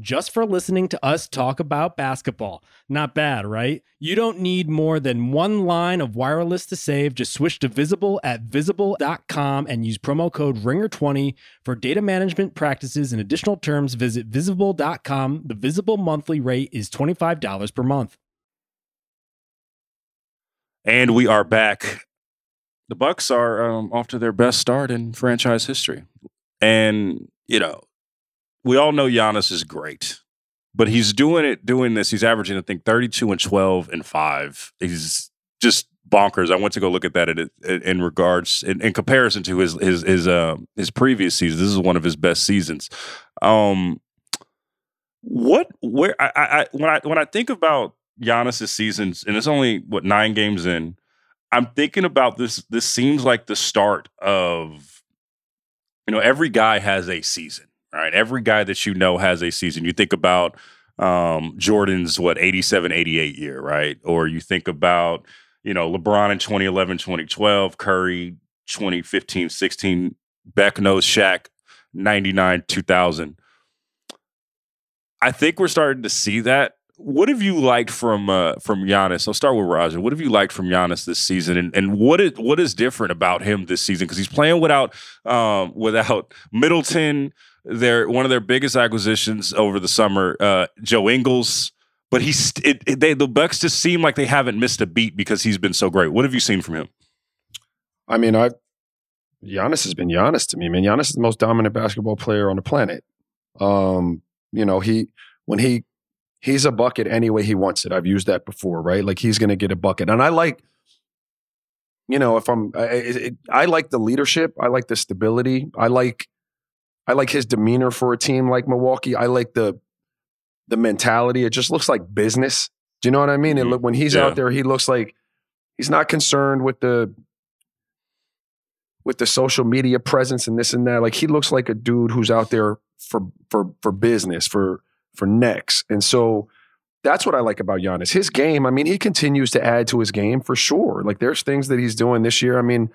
Just for listening to us talk about basketball. Not bad, right? You don't need more than one line of wireless to save. Just switch to Visible at visible.com and use promo code RINGER20 for data management practices and additional terms. Visit visible.com. The Visible monthly rate is $25 per month. And we are back. The Bucks are um, off to their best start in franchise history, and you know, we all know Giannis is great, but he's doing it. Doing this, he's averaging I think thirty-two and twelve and five. He's just bonkers. I went to go look at that in, in regards in, in, comparison to his his his uh, his previous season. This is one of his best seasons. Um, what where I, I when I when I think about Giannis's seasons, and it's only what nine games in. I'm thinking about this. This seems like the start of, you know, every guy has a season, right? Every guy that you know has a season. You think about um, Jordan's what 87, 88 year, right? Or you think about, you know, LeBron in 2011, 2012, Curry 2015, 16, Beck knows Shaq 99, 2000. I think we're starting to see that what have you liked from uh, from Giannis? I'll start with Raja. What have you liked from Giannis this season, and, and what is what is different about him this season? Because he's playing without um, without Middleton. Their one of their biggest acquisitions over the summer, uh, Joe Ingles. But he's it, it, they the Bucks just seem like they haven't missed a beat because he's been so great. What have you seen from him? I mean, I Giannis has been Giannis to me, man. Giannis is the most dominant basketball player on the planet. Um, you know, he when he he's a bucket any way he wants it. I've used that before, right? Like he's going to get a bucket. And I like, you know, if I'm, I, I, like the leadership. I like the stability. I like, I like his demeanor for a team like Milwaukee. I like the, the mentality. It just looks like business. Do you know what I mean? And mm-hmm. look, when he's yeah. out there, he looks like he's not concerned with the, with the social media presence and this and that. Like he looks like a dude who's out there for for for business, for for next. And so that's what I like about Giannis. His game, I mean, he continues to add to his game for sure. Like there's things that he's doing this year. I mean,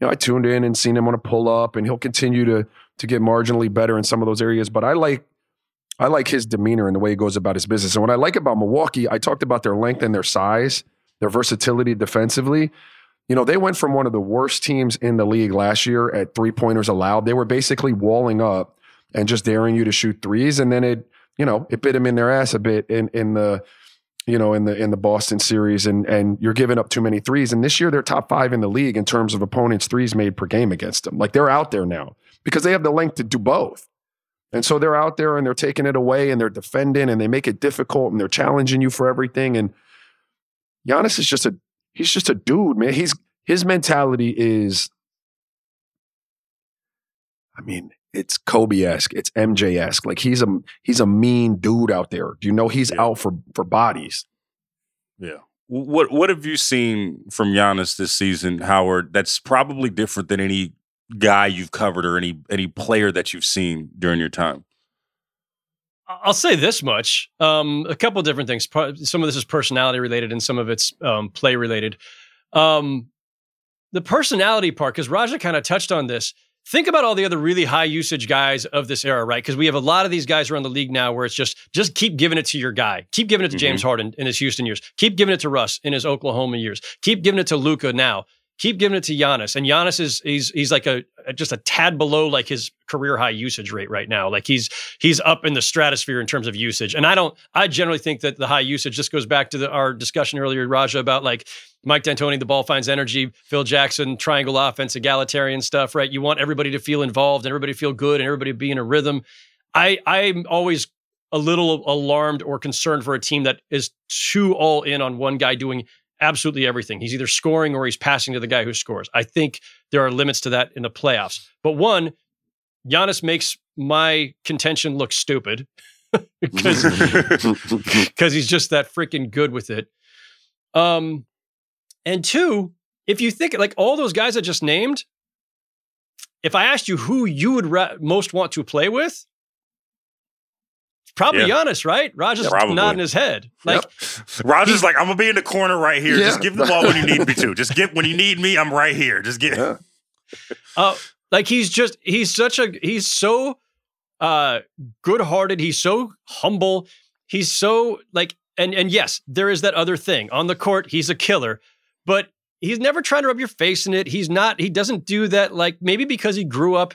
you know, I tuned in and seen him on a pull up and he'll continue to to get marginally better in some of those areas. But I like I like his demeanor and the way he goes about his business. And what I like about Milwaukee, I talked about their length and their size, their versatility defensively. You know, they went from one of the worst teams in the league last year at three pointers allowed. They were basically walling up and just daring you to shoot threes. And then it you know, it bit them in their ass a bit in in the you know in the in the Boston series, and and you're giving up too many threes. And this year they're top five in the league in terms of opponents threes made per game against them. Like they're out there now because they have the length to do both. And so they're out there and they're taking it away and they're defending and they make it difficult and they're challenging you for everything. And Giannis is just a he's just a dude, man. He's his mentality is I mean, it's Kobe esque, it's MJ esque. Like he's a he's a mean dude out there. Do you know he's yeah. out for for bodies? Yeah. What what have you seen from Giannis this season, Howard? That's probably different than any guy you've covered or any any player that you've seen during your time. I'll say this much: um, a couple different things. Some of this is personality related, and some of it's um, play related. Um, the personality part, because Raja kind of touched on this think about all the other really high usage guys of this era, right? Because we have a lot of these guys around the league now where it's just just keep giving it to your guy. Keep giving it to mm-hmm. James Harden in his Houston years. Keep giving it to Russ in his Oklahoma years. Keep giving it to Luka now keep giving it to Giannis. And Giannis is he's he's like a, just a tad below like his career high usage rate right now. Like he's he's up in the stratosphere in terms of usage. And I don't I generally think that the high usage just goes back to the, our discussion earlier, Raja, about like Mike D'Antoni, the ball finds energy, Phil Jackson, triangle offense, egalitarian stuff, right? You want everybody to feel involved and everybody to feel good and everybody to be in a rhythm. I I'm always a little alarmed or concerned for a team that is too all in on one guy doing absolutely everything. He's either scoring or he's passing to the guy who scores. I think there are limits to that in the playoffs. But one, Giannis makes my contention look stupid because because he's just that freaking good with it. Um, and two, if you think like all those guys I just named, if I asked you who you would ra- most want to play with, Probably yeah. Giannis, right? Raja's yeah, nodding his head. Like yep. Raj's like, I'm gonna be in the corner right here. Yeah. Just give the ball when you need me to. Just get when you need me, I'm right here. Just get yeah. uh, like he's just he's such a he's so uh, good-hearted. He's so humble. He's so like, and and yes, there is that other thing on the court. He's a killer, but he's never trying to rub your face in it. He's not. He doesn't do that. Like maybe because he grew up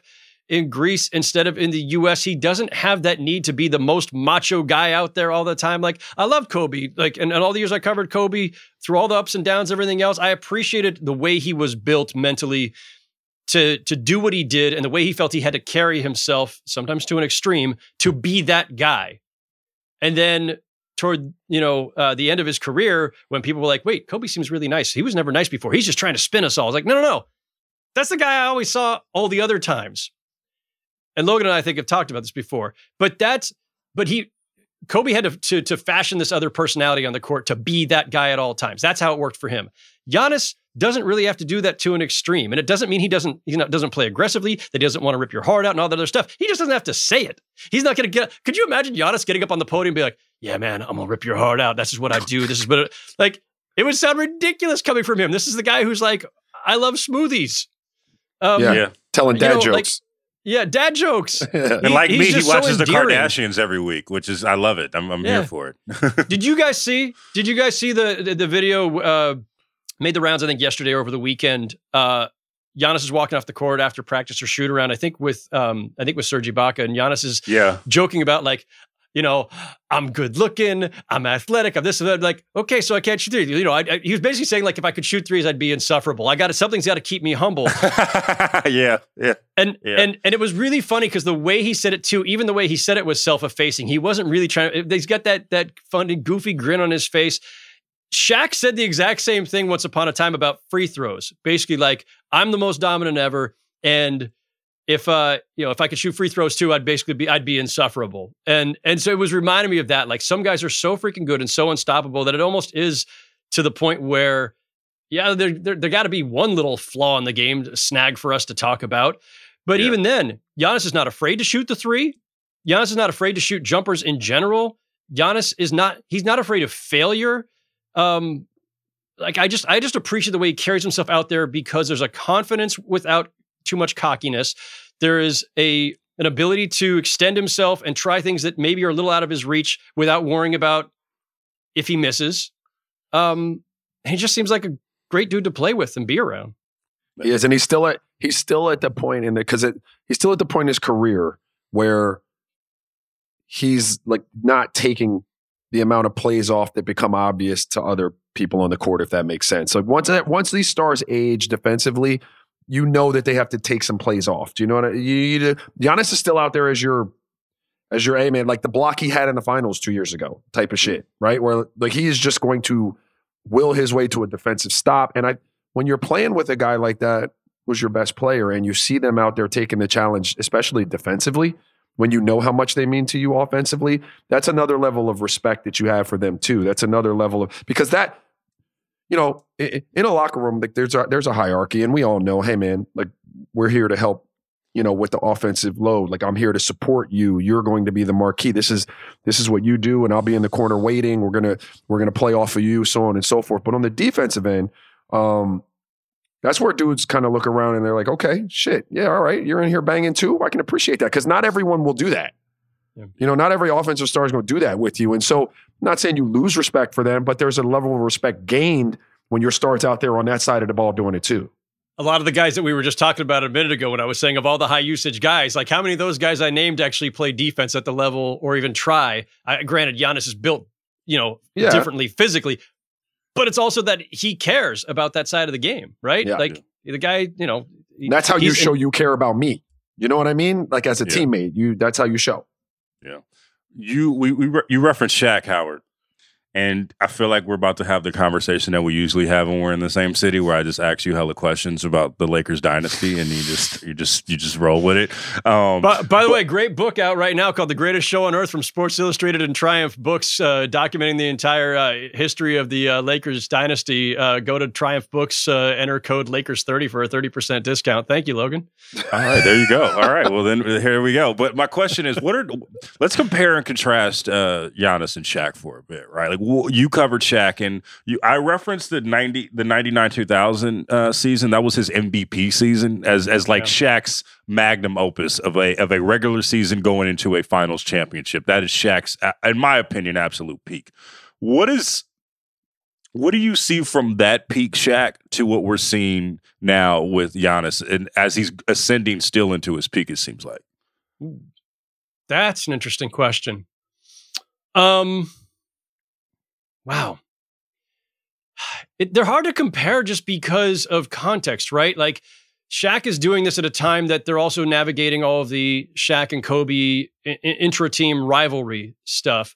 in Greece instead of in the US. He doesn't have that need to be the most macho guy out there all the time. Like I love Kobe. Like and, and all the years I covered Kobe through all the ups and downs, everything else, I appreciated the way he was built mentally to to do what he did and the way he felt he had to carry himself, sometimes to an extreme, to be that guy. And then toward you know uh, the end of his career, when people were like, "Wait, Kobe seems really nice. He was never nice before. He's just trying to spin us all." I was like, "No, no, no. That's the guy I always saw all the other times." And Logan and I, I think have talked about this before, but that's but he Kobe had to, to to fashion this other personality on the court to be that guy at all times. That's how it worked for him. Giannis doesn't really have to do that to an extreme, and it doesn't mean he doesn't he doesn't play aggressively. That he doesn't want to rip your heart out and all that other stuff. He just doesn't have to say it. He's not going to get. Could you imagine Giannis getting up on the podium and be like, "Yeah, man, I'm gonna rip your heart out. This is what I do. This is what." Like it would sound ridiculous coming from him. This is the guy who's like, "I love smoothies." Um, Yeah. Yeah. Telling You dad know, like- jokes. Yeah, dad jokes. And He- like me, he just so watches the endearing. Kardashians every week, which is I love it. I'm, I'm Yeah. here for it. Did you guys see? Did you guys see the the, the video uh, made the rounds? I think yesterday or over the weekend. Uh, Giannis is walking off the court after practice or shoot around. I think with um, I think with Serge Ibaka, and Giannis is yeah. joking about like, you know, I'm good looking, I'm athletic, I'm this and that. Like, okay, so I can't shoot threes. You know, I, I, he was basically saying like, if I could shoot threes, I'd be insufferable. I got to something's got to keep me humble. yeah. Yeah. And Yeah. and and it was really funny because the way he said it too, even the way he said it was self-effacing. He wasn't really trying. Eh, he's got that that funny, goofy grin on his face. Shaq said the exact same thing once upon a time about free throws. Basically, like I'm the most dominant ever, and if uh you know if I could shoot free throws too, I'd basically be I'd be insufferable. And and so it was reminding me of that. Like some guys are so freaking good and so unstoppable that it almost is to the point where yeah, there there, there got to be one little flaw in the game snag for us to talk about. But Yeah. even then, Giannis is not afraid to shoot the three. Giannis is not afraid to shoot jumpers in general. Giannis is not he's not afraid of failure. Um like I just I just appreciate the way he carries himself out there because there's a confidence without too much cockiness. There is a an ability to extend himself and try things that maybe are a little out of his reach without worrying about if he misses. Um he just seems like a great dude to play with and be around. He is, and he's still at he's still at the point in the because he's still at the point in his career where he's like not taking the amount of plays off that become obvious to other people on the court, if that makes sense. Like once that once these stars age defensively, you know that they have to take some plays off. Do you know what I, you, you Giannis is still out there as your as your A man, like the block he had in the finals two years ago, type of shit, right? Where like he is just going to will his way to a defensive stop. And I when you're playing with a guy like that who's your best player and you see them out there taking the challenge, especially defensively, when you know how much they mean to you offensively, that's another level of respect that you have for them too. That's another level of because that, you know, in a locker room, like there's a there's a hierarchy, and we all know, hey man, like we're here to help, you know, with the offensive load. Like I'm here to support you. You're going to be the marquee. This is this is what you do, and I'll be in the corner waiting. We're gonna we're gonna play off of you, so on and so forth. But on the defensive end, um, that's where dudes kind of look around and they're like, okay, shit, yeah, all right, you're in here banging too. I can appreciate that because not everyone will do that. Yeah. You know, not every offensive star is going to do that with you. And so, I'm not saying you lose respect for them, but there's a level of respect gained when your star's out there on that side of the ball doing it too. a lot of the guys that we were just talking about a minute ago when I was saying of all the high usage guys, like how many of those guys I named actually play defense at the level or even try? I, granted, Giannis is built, you know, Yeah. differently physically, but it's also that he cares about that side of the game, right? Yeah. like the guy, you know, that's how you show you care about me. You know what I mean? Like as a Yeah. teammate, you that's how you show. You we, we re- you referenced Shaq Howard, and I feel like we're about to have the conversation that we usually have when we're in the same city, where I just ask you hella questions about the Lakers dynasty, and you just you just you just roll with it. Um, By, by the way, great book out right now called "The Greatest Show on Earth" from Sports Illustrated and Triumph Books, uh, documenting the entire uh, history of the uh, Lakers dynasty. Uh, go to Triumph Books, uh, enter code Lakers thirty for a thirty percent discount. Thank you, Logan. All right, there you go. All right, well then here we go. But my question is, what are let's compare and contrast uh, Giannis and Shaq for a bit, right? Like, you covered Shaq, and you, I referenced the ninety, the ninety nine two thousand uh, season. That was his MVP season, as as like Shaq's magnum opus of a of a regular season going into a finals championship. That is Shaq's, in my opinion, absolute peak. What is what do you see from that peak Shaq to what we're seeing now with Giannis, and as he's ascending still into his peak? It seems like. That's an interesting question. Um, wow. It, they're hard to compare just because of context, right? Like Shaq is doing this at a time that they're also navigating all of the Shaq and Kobe intra team rivalry stuff.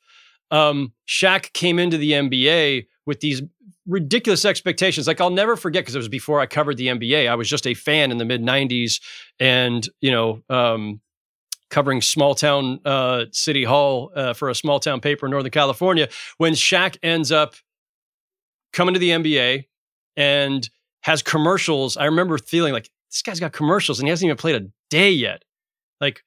Um, Shaq came into the NBA with these ridiculous expectations. Like I'll never forget because it was before I covered the NBA. I was just a fan in the mid '90s, and you know, um, covering small town uh, city hall uh, for a small town paper in Northern California when Shaq ends up coming to the NBA and has commercials. I remember feeling like this guy's got commercials and he hasn't even played a day yet. Like,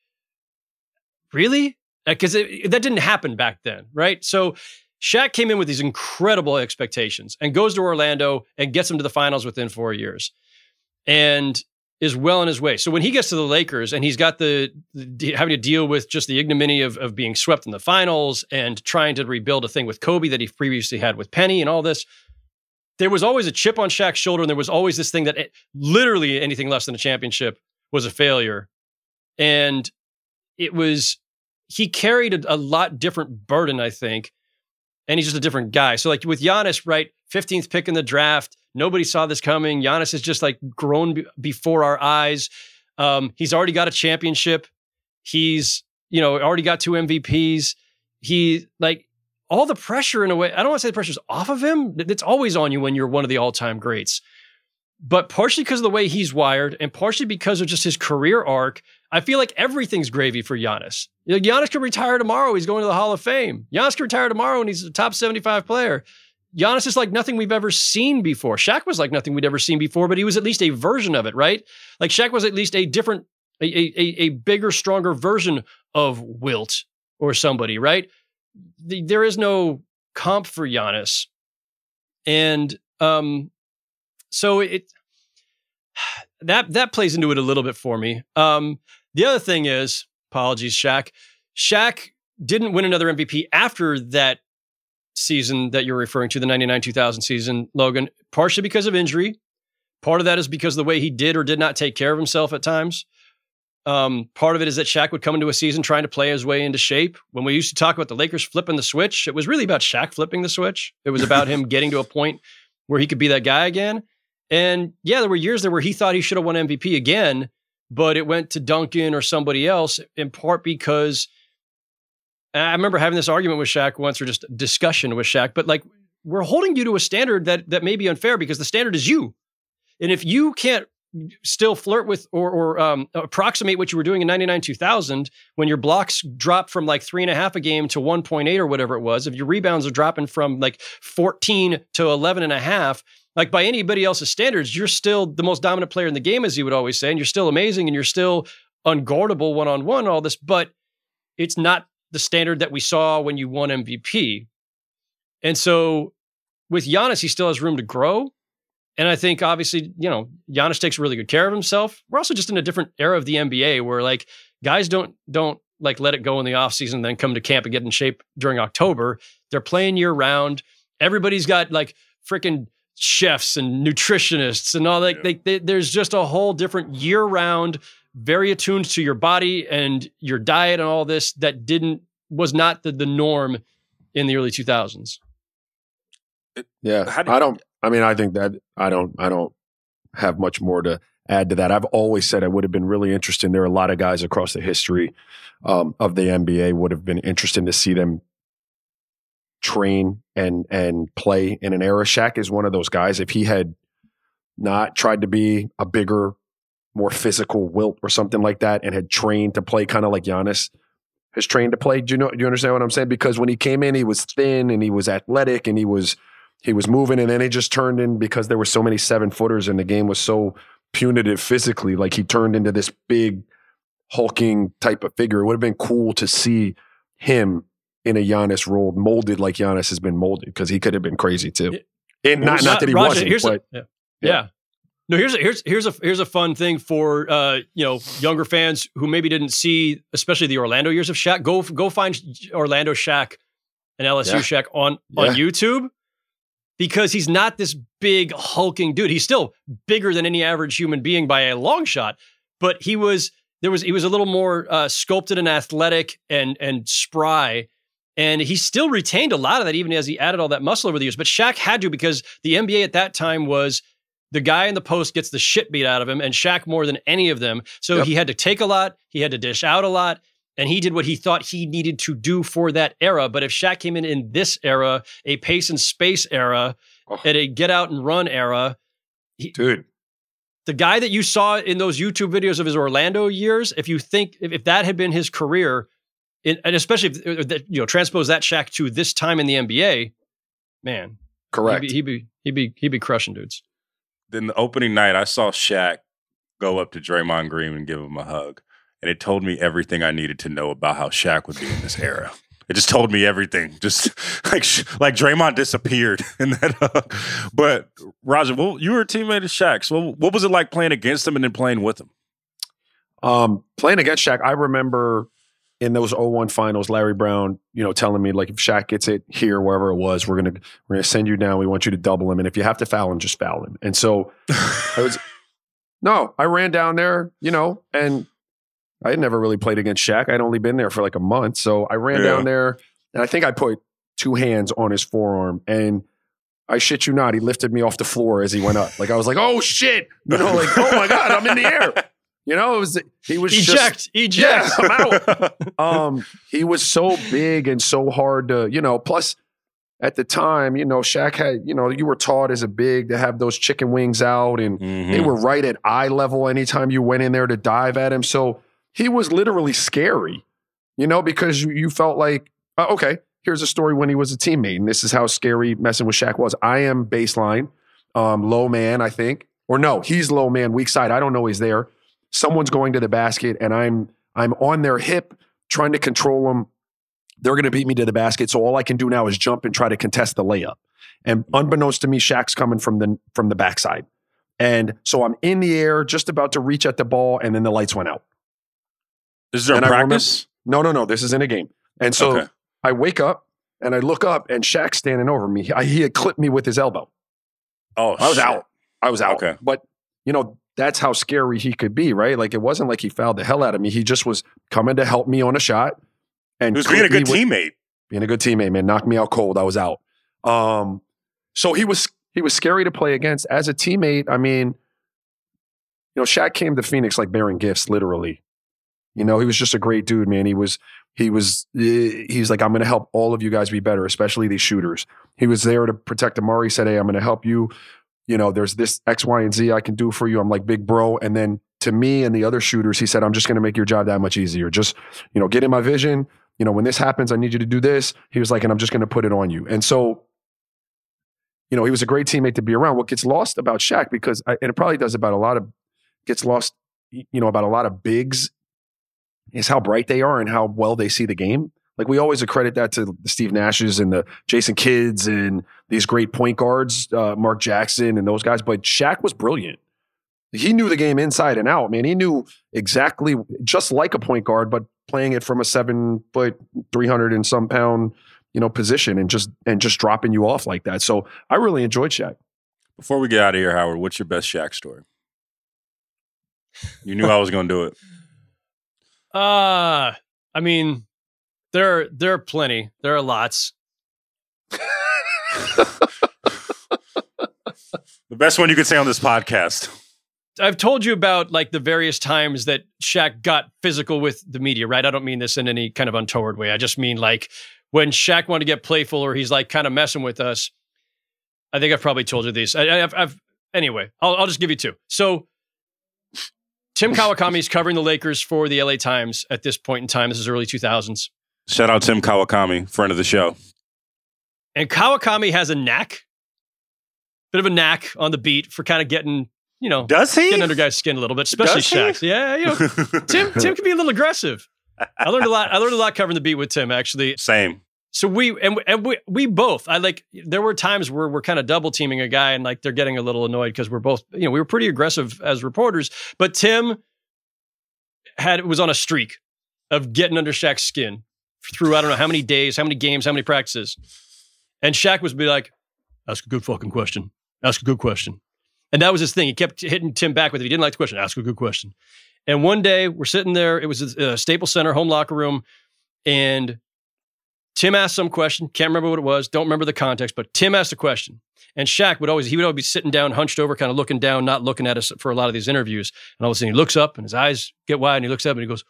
really? Because that didn't happen back then, right? So Shaq came in with these incredible expectations and goes to Orlando and gets them to the finals within four years. And is well on his way. So when he gets to the Lakers and he's got the, the, having to deal with just the ignominy of, of being swept in the finals and trying to rebuild a thing with Kobe that he previously had with Penny and all this, there was always a chip on Shaq's shoulder, and there was always this thing that it, literally anything less than a championship was a failure, and it was he carried a, a lot different burden, I think, and he's just a different guy. So like with Giannis, right, fifteenth pick in the draft Nobody saw this coming. Giannis has just like grown b- before our eyes. Um, he's already got a championship. He's, you know, already got two MVPs. He like all the pressure in a way. I don't want to say the pressure's off of him. It's always on you when you're one of the all-time greats. But partially because of the way he's wired, and partially because of just his career arc, I feel like everything's gravy for Giannis. Giannis could retire tomorrow. He's going to the Hall of Fame. Giannis could retire tomorrow and he's a top 75 player. Giannis is like nothing we've ever seen before. Shaq was like nothing we'd ever seen before, but he was at least a version of it, right? Like Shaq was at least a different, a, a, a bigger, stronger version of Wilt or somebody, right? The, there is no comp for Giannis. And um, so it that that plays into it a little bit for me. Um, the other thing is, apologies, Shaq. Shaq didn't win another MVP after that season that you're referring to, the 99 2000 season, Logan, partially because of injury. Part of that is because of the way he did or did not take care of himself at times. Um, part of it is that Shaq would come into a season trying to play his way into shape. When we used to talk about the Lakers flipping the switch, it was really about Shaq flipping the switch. It was about him getting to a point where he could be that guy again. And yeah, there were years there where he thought he should have won MVP again, but it went to Duncan or somebody else, in part because – I remember having this argument with Shaq once, or just discussion with Shaq. But like, we're holding you to a standard that that may be unfair because the standard is you, and if you can't still flirt with or, or um, approximate what you were doing in 99 2000 when your blocks drop from like three and a half a game to 1.8 or whatever it was if your rebounds are dropping from like 14 to 11 and a half like by anybody else's standards you're still the most dominant player in the game as you would always say and you're still amazing and you're still unguardable one-on-one all this but it's not the standard that we saw when you won MVP. And so with Giannis, he still has room to grow. And I think obviously, you know, Giannis takes really good care of himself. We're also just in a different era of the NBA where like guys don't don't like let it go in the offseason and then come to camp and get in shape during October. They're playing year round. Everybody's got like freaking chefs and nutritionists and all that. Yeah. They, they, there's just a whole different year round very attuned to your body and your diet and all this that didn't was not the, the norm in the early 2000s. Yeah. Do I don't I mean I think that I don't I don't have much more to add to that. I've always said I would have been really interesting. There are a lot of guys across the history um, of the NBA would have been interesting to see them train and and play in an era. Shaq is one of those guys. If he had not tried to be a bigger more physical wilt or something like that and had trained to play kind of like Giannis has trained to play. Do you know do you understand what I'm saying? Because when he came in, he was thin and he was athletic and he was he was moving and then he just turned in because there were so many seven footers and the game was so punitive physically. Like he turned into this big hulking type of figure. It would have been cool to see him in a Giannis role, molded like Giannis has been molded because he could have been crazy too. And not, Well, not that he wasn't, here's a- yeah. Yeah. yeah. No, here's a, here's here's a here's a fun thing for uh, you know younger fans who maybe didn't see, especially the Orlando years of Shaq. Go go find Orlando Shaq and LSU Yeah. Shaq on on YouTube because he's not this big hulking dude. He's still bigger than any average human being by a long shot, but he was there was he was a little more uh, sculpted and athletic and and spry. And he still retained a lot of that, even as he added all that muscle over the years. But Shaq had to because the NBA at that time was the guy in the post gets the shit beat out of him, and Shaq more than any of them. So Yep. he had to take a lot, he had to dish out a lot, and he did what he thought he needed to do for that era. But if Shaq came in in this era, a pace and space era, Oh. at a get out and run era, dude, the guy that you saw in those YouTube videos of his Orlando years, if you think if, if that had been his career, in, and especially if uh, that you know transpose that Shaq to this time in the NBA, man, correct. He'd be, he'd be he'd be he'd be crushing dudes. Then the opening night, I saw Shaq go up to Draymond Green and give him a hug, and it told me everything I needed to know about how Shaq would be in this era. It just told me everything. Just like like Draymond disappeared in that hug. But Raja, well, you were a teammate of Shaq's. Well, what was it like playing against him and then playing with him? Um, playing against Shaq, I remember in those 01 finals, Larry Brown, you know, telling me like if Shaq gets it here, wherever it was, we're gonna we're gonna send you down. We want you to double him, and if you have to foul him, just foul him. And so I was no, I ran down there, you know, and I had never really played against Shaq. I'd only been there for like a month, so I ran Yeah. down there, and I think I put two hands on his forearm, and I shit you not, he lifted me off the floor as he went up. Like I was like, oh shit, you know, like oh my god, I'm in the air. You know, it was he was just Eject, eject. yeah, I'm out. um, he was so big and so hard to, you know, plus at the time, you know, Shaq had, you know, you were taught as a big to have those chicken wings out and they Mhm. were right at eye level anytime you went in there to dive at him. So he was literally scary, you know, because you, you felt like, uh, okay, here's a story when he was a teammate. And this is how scary messing with Shaq was. I am baseline, um, low man, I think. Or no, he's low man, weak side. I don't know he's there. Someone's going to the basket and I'm I'm on their hip trying to control them. They're going to beat me to the basket. So all I can do now is jump and try to contest the layup. And unbeknownst to me, Shaq's coming from the from the backside. And so I'm in the air, just about to reach at the ball, and then the lights went out. This is And I remember- practice. No, no, no. This is in a game. And so Okay. I wake up and I look up, and Shaq's standing over me. I, he had clipped me with his elbow. Oh, I was shit. out. I was out. Okay. But you know, that's how scary he could be, right? Like it wasn't like he fouled the hell out of me. He just was coming to help me on a shot. And He was being a good with- teammate. being a good teammate, man. Knocked me out cold. I was out. Um, so he was he was scary to play against as a teammate. I mean, you know, Shaq came to Phoenix like bearing gifts, literally. You know, he was just a great dude, man. He was he was eh, he's like, I'm going to help all of you guys be better, especially these shooters. He was there to protect Amar'e. Said, Hey, I'm going to help you. You know, there's this X, Y, and Z I can do for you. I'm like, big bro. And then to me and the other shooters, he said, I'm just going to make your job that much easier. Just, you know, get in my vision. You know, when this happens, I need you to do this. He was like, and I'm just going to put it on you. And so, you know, he was a great teammate to be around. What gets lost about Shaq, because, I, and it probably does about a lot of, gets lost, you know, about a lot of bigs, is how bright they are and how well they see the game. Like we always accredit that to the Steve Nashes and the Jason Kidds and these great point guards, uh, Mark Jackson and those guys. But Shaq was brilliant. He knew the game inside and out, man. He knew exactly, just like a point guard, but playing it from a seven foot, three hundred and some pound, you know, position and just and just dropping you off like that. So I really enjoyed Shaq. Before we get out of here, Howard, what's your best Shaq story? You knew I was going to do it. Uh I mean, there there are plenty. There are lots. The best one you could say on this podcast. I've told you about like the various times that Shaq got physical with the media, right? I don't mean this in any kind of untoward way. I just mean like when Shaq wanted to get playful or he's like kind of messing with us. I think I've probably told you these. I, have I've anyway. I'll, I'll just give you two. So Tim Kawakami is covering the Lakers for the LA Times at this point in time. This is early 2000s. Shout out Tim Kawakami, friend of the show. And Kawakami has a knack, bit of a knack on the beat for kind of getting, you know, Does he? getting under guys' skin a little bit, especially Does he? Yeah, you know, Tim Tim can be a little aggressive. I learned a lot. I learned a lot covering the beat with Tim. Actually, Same. so we and, and we, we both i like there were times where we're kind of double teaming a guy and like they're getting a little annoyed because we're both you know we were pretty aggressive as reporters but tim had was on a streak of getting under Shaq's skin through I don't know how many days, how many games, how many practices. And Shaq was be like, ask a good fucking question. Ask a good question. And that was his thing. He kept hitting Tim back with it. He didn't like the question. Ask a good question. And one day we're sitting there. It was a, a Staples Center home locker room. And Tim asked some question. Can't remember what it was. Don't remember the context, but Tim asked a question. And Shaq would always, he would always be sitting down, hunched over, kind of looking down, not looking at us for a lot of these interviews. And all of a sudden he looks up and his eyes get wide and he looks up and he goes,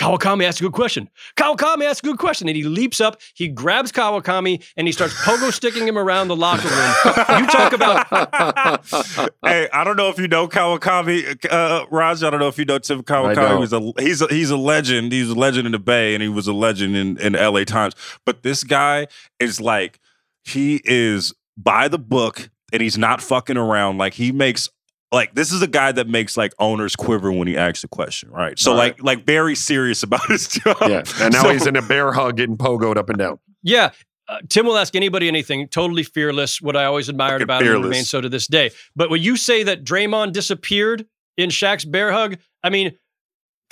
Kawakami asked a good question. Kawakami asked a good question. And he leaps up, he grabs Kawakami, and he starts pogo sticking him around the locker room. You talk about. hey, I don't know if you know Kawakami, uh, Raj. I don't know if you know Tim Kawakami. don't. He's a, he's a, he's a legend. He's a legend in the Bay, and he was a legend in, in LA Times. But this guy is like, he is by the book, and he's not fucking around. Like, he makes like this is a guy that makes like owners quiver when he asks a question, right? So Right. like like very serious about his job. Yeah. And now So- he's in a bear hug getting pogoed up and down. Yeah. Uh, Tim will ask anybody anything, totally fearless, what I always admired Fucking about him and remains so to this day. But when you say that Draymond disappeared in Shaq's bear hug, I mean,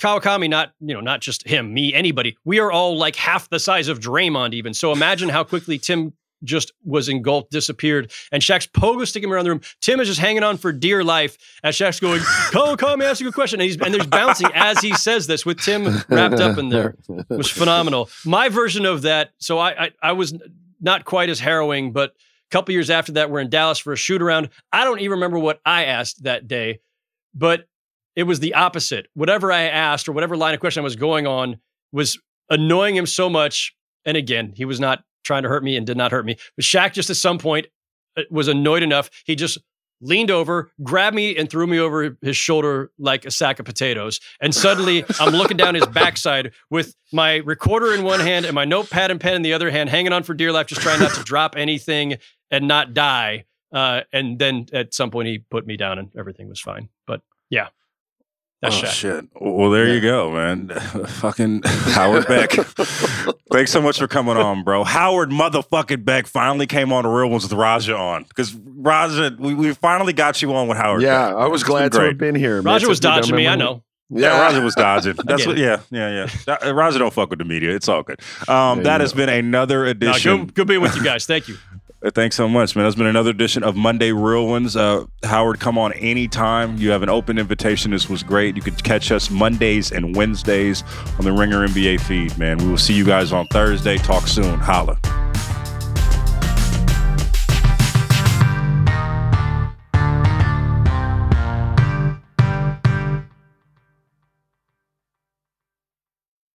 Kawakami, not, you know, not just him, me, anybody. We are all like half the size of Draymond, even. So imagine how quickly Tim just was engulfed, disappeared, and Shaq's pogo sticking around the room. Tim is just hanging on for dear life as Shaq's going, Kawakami, ask a good question. And, he's, and there's bouncing as he says this with Tim wrapped up in there It was phenomenal. My version of that, so I, I I was not quite as harrowing, but a couple years after that, we're in Dallas for a shoot around. I don't even remember what I asked that day, but it was the opposite. Whatever I asked or whatever line of question I was going on was annoying him so much. And again, he was not trying to hurt me and did not hurt me. But Shaq just at some point uh, was annoyed enough. He just leaned over, grabbed me, and threw me over his shoulder like a sack of potatoes. And suddenly I'm looking down his backside with my recorder in one hand and my notepad and pen in the other hand, hanging on for dear life, just trying not to drop anything and not die. Uh, and then at some point he put me down and everything was fine. But yeah, that's oh, Shaq. shit. Well, there you go, man. Fucking Howard Beck. Thanks so much for coming on, bro. Howard motherfucking Beck finally came on the real ones with Raja on. Because Raja, we, we finally got you on with Howard Yeah, Beck. I was glad to have been here. man. Raja was Since we done dodging me. I know. Yeah, Raja was dodging. That's what. Yeah, yeah, yeah. Raja don't fuck with the media. It's all good. Um, Yeah, that has know. been another No, edition. good, good being with you guys. Thank you. Thanks so much, man. That's been another edition of Monday Real Ones. Uh, Howard, come on anytime. You have an open invitation. This was great. You could catch us Mondays and Wednesdays on the Ringer NBA feed, man. We will see you guys on Thursday. Talk soon. Holla.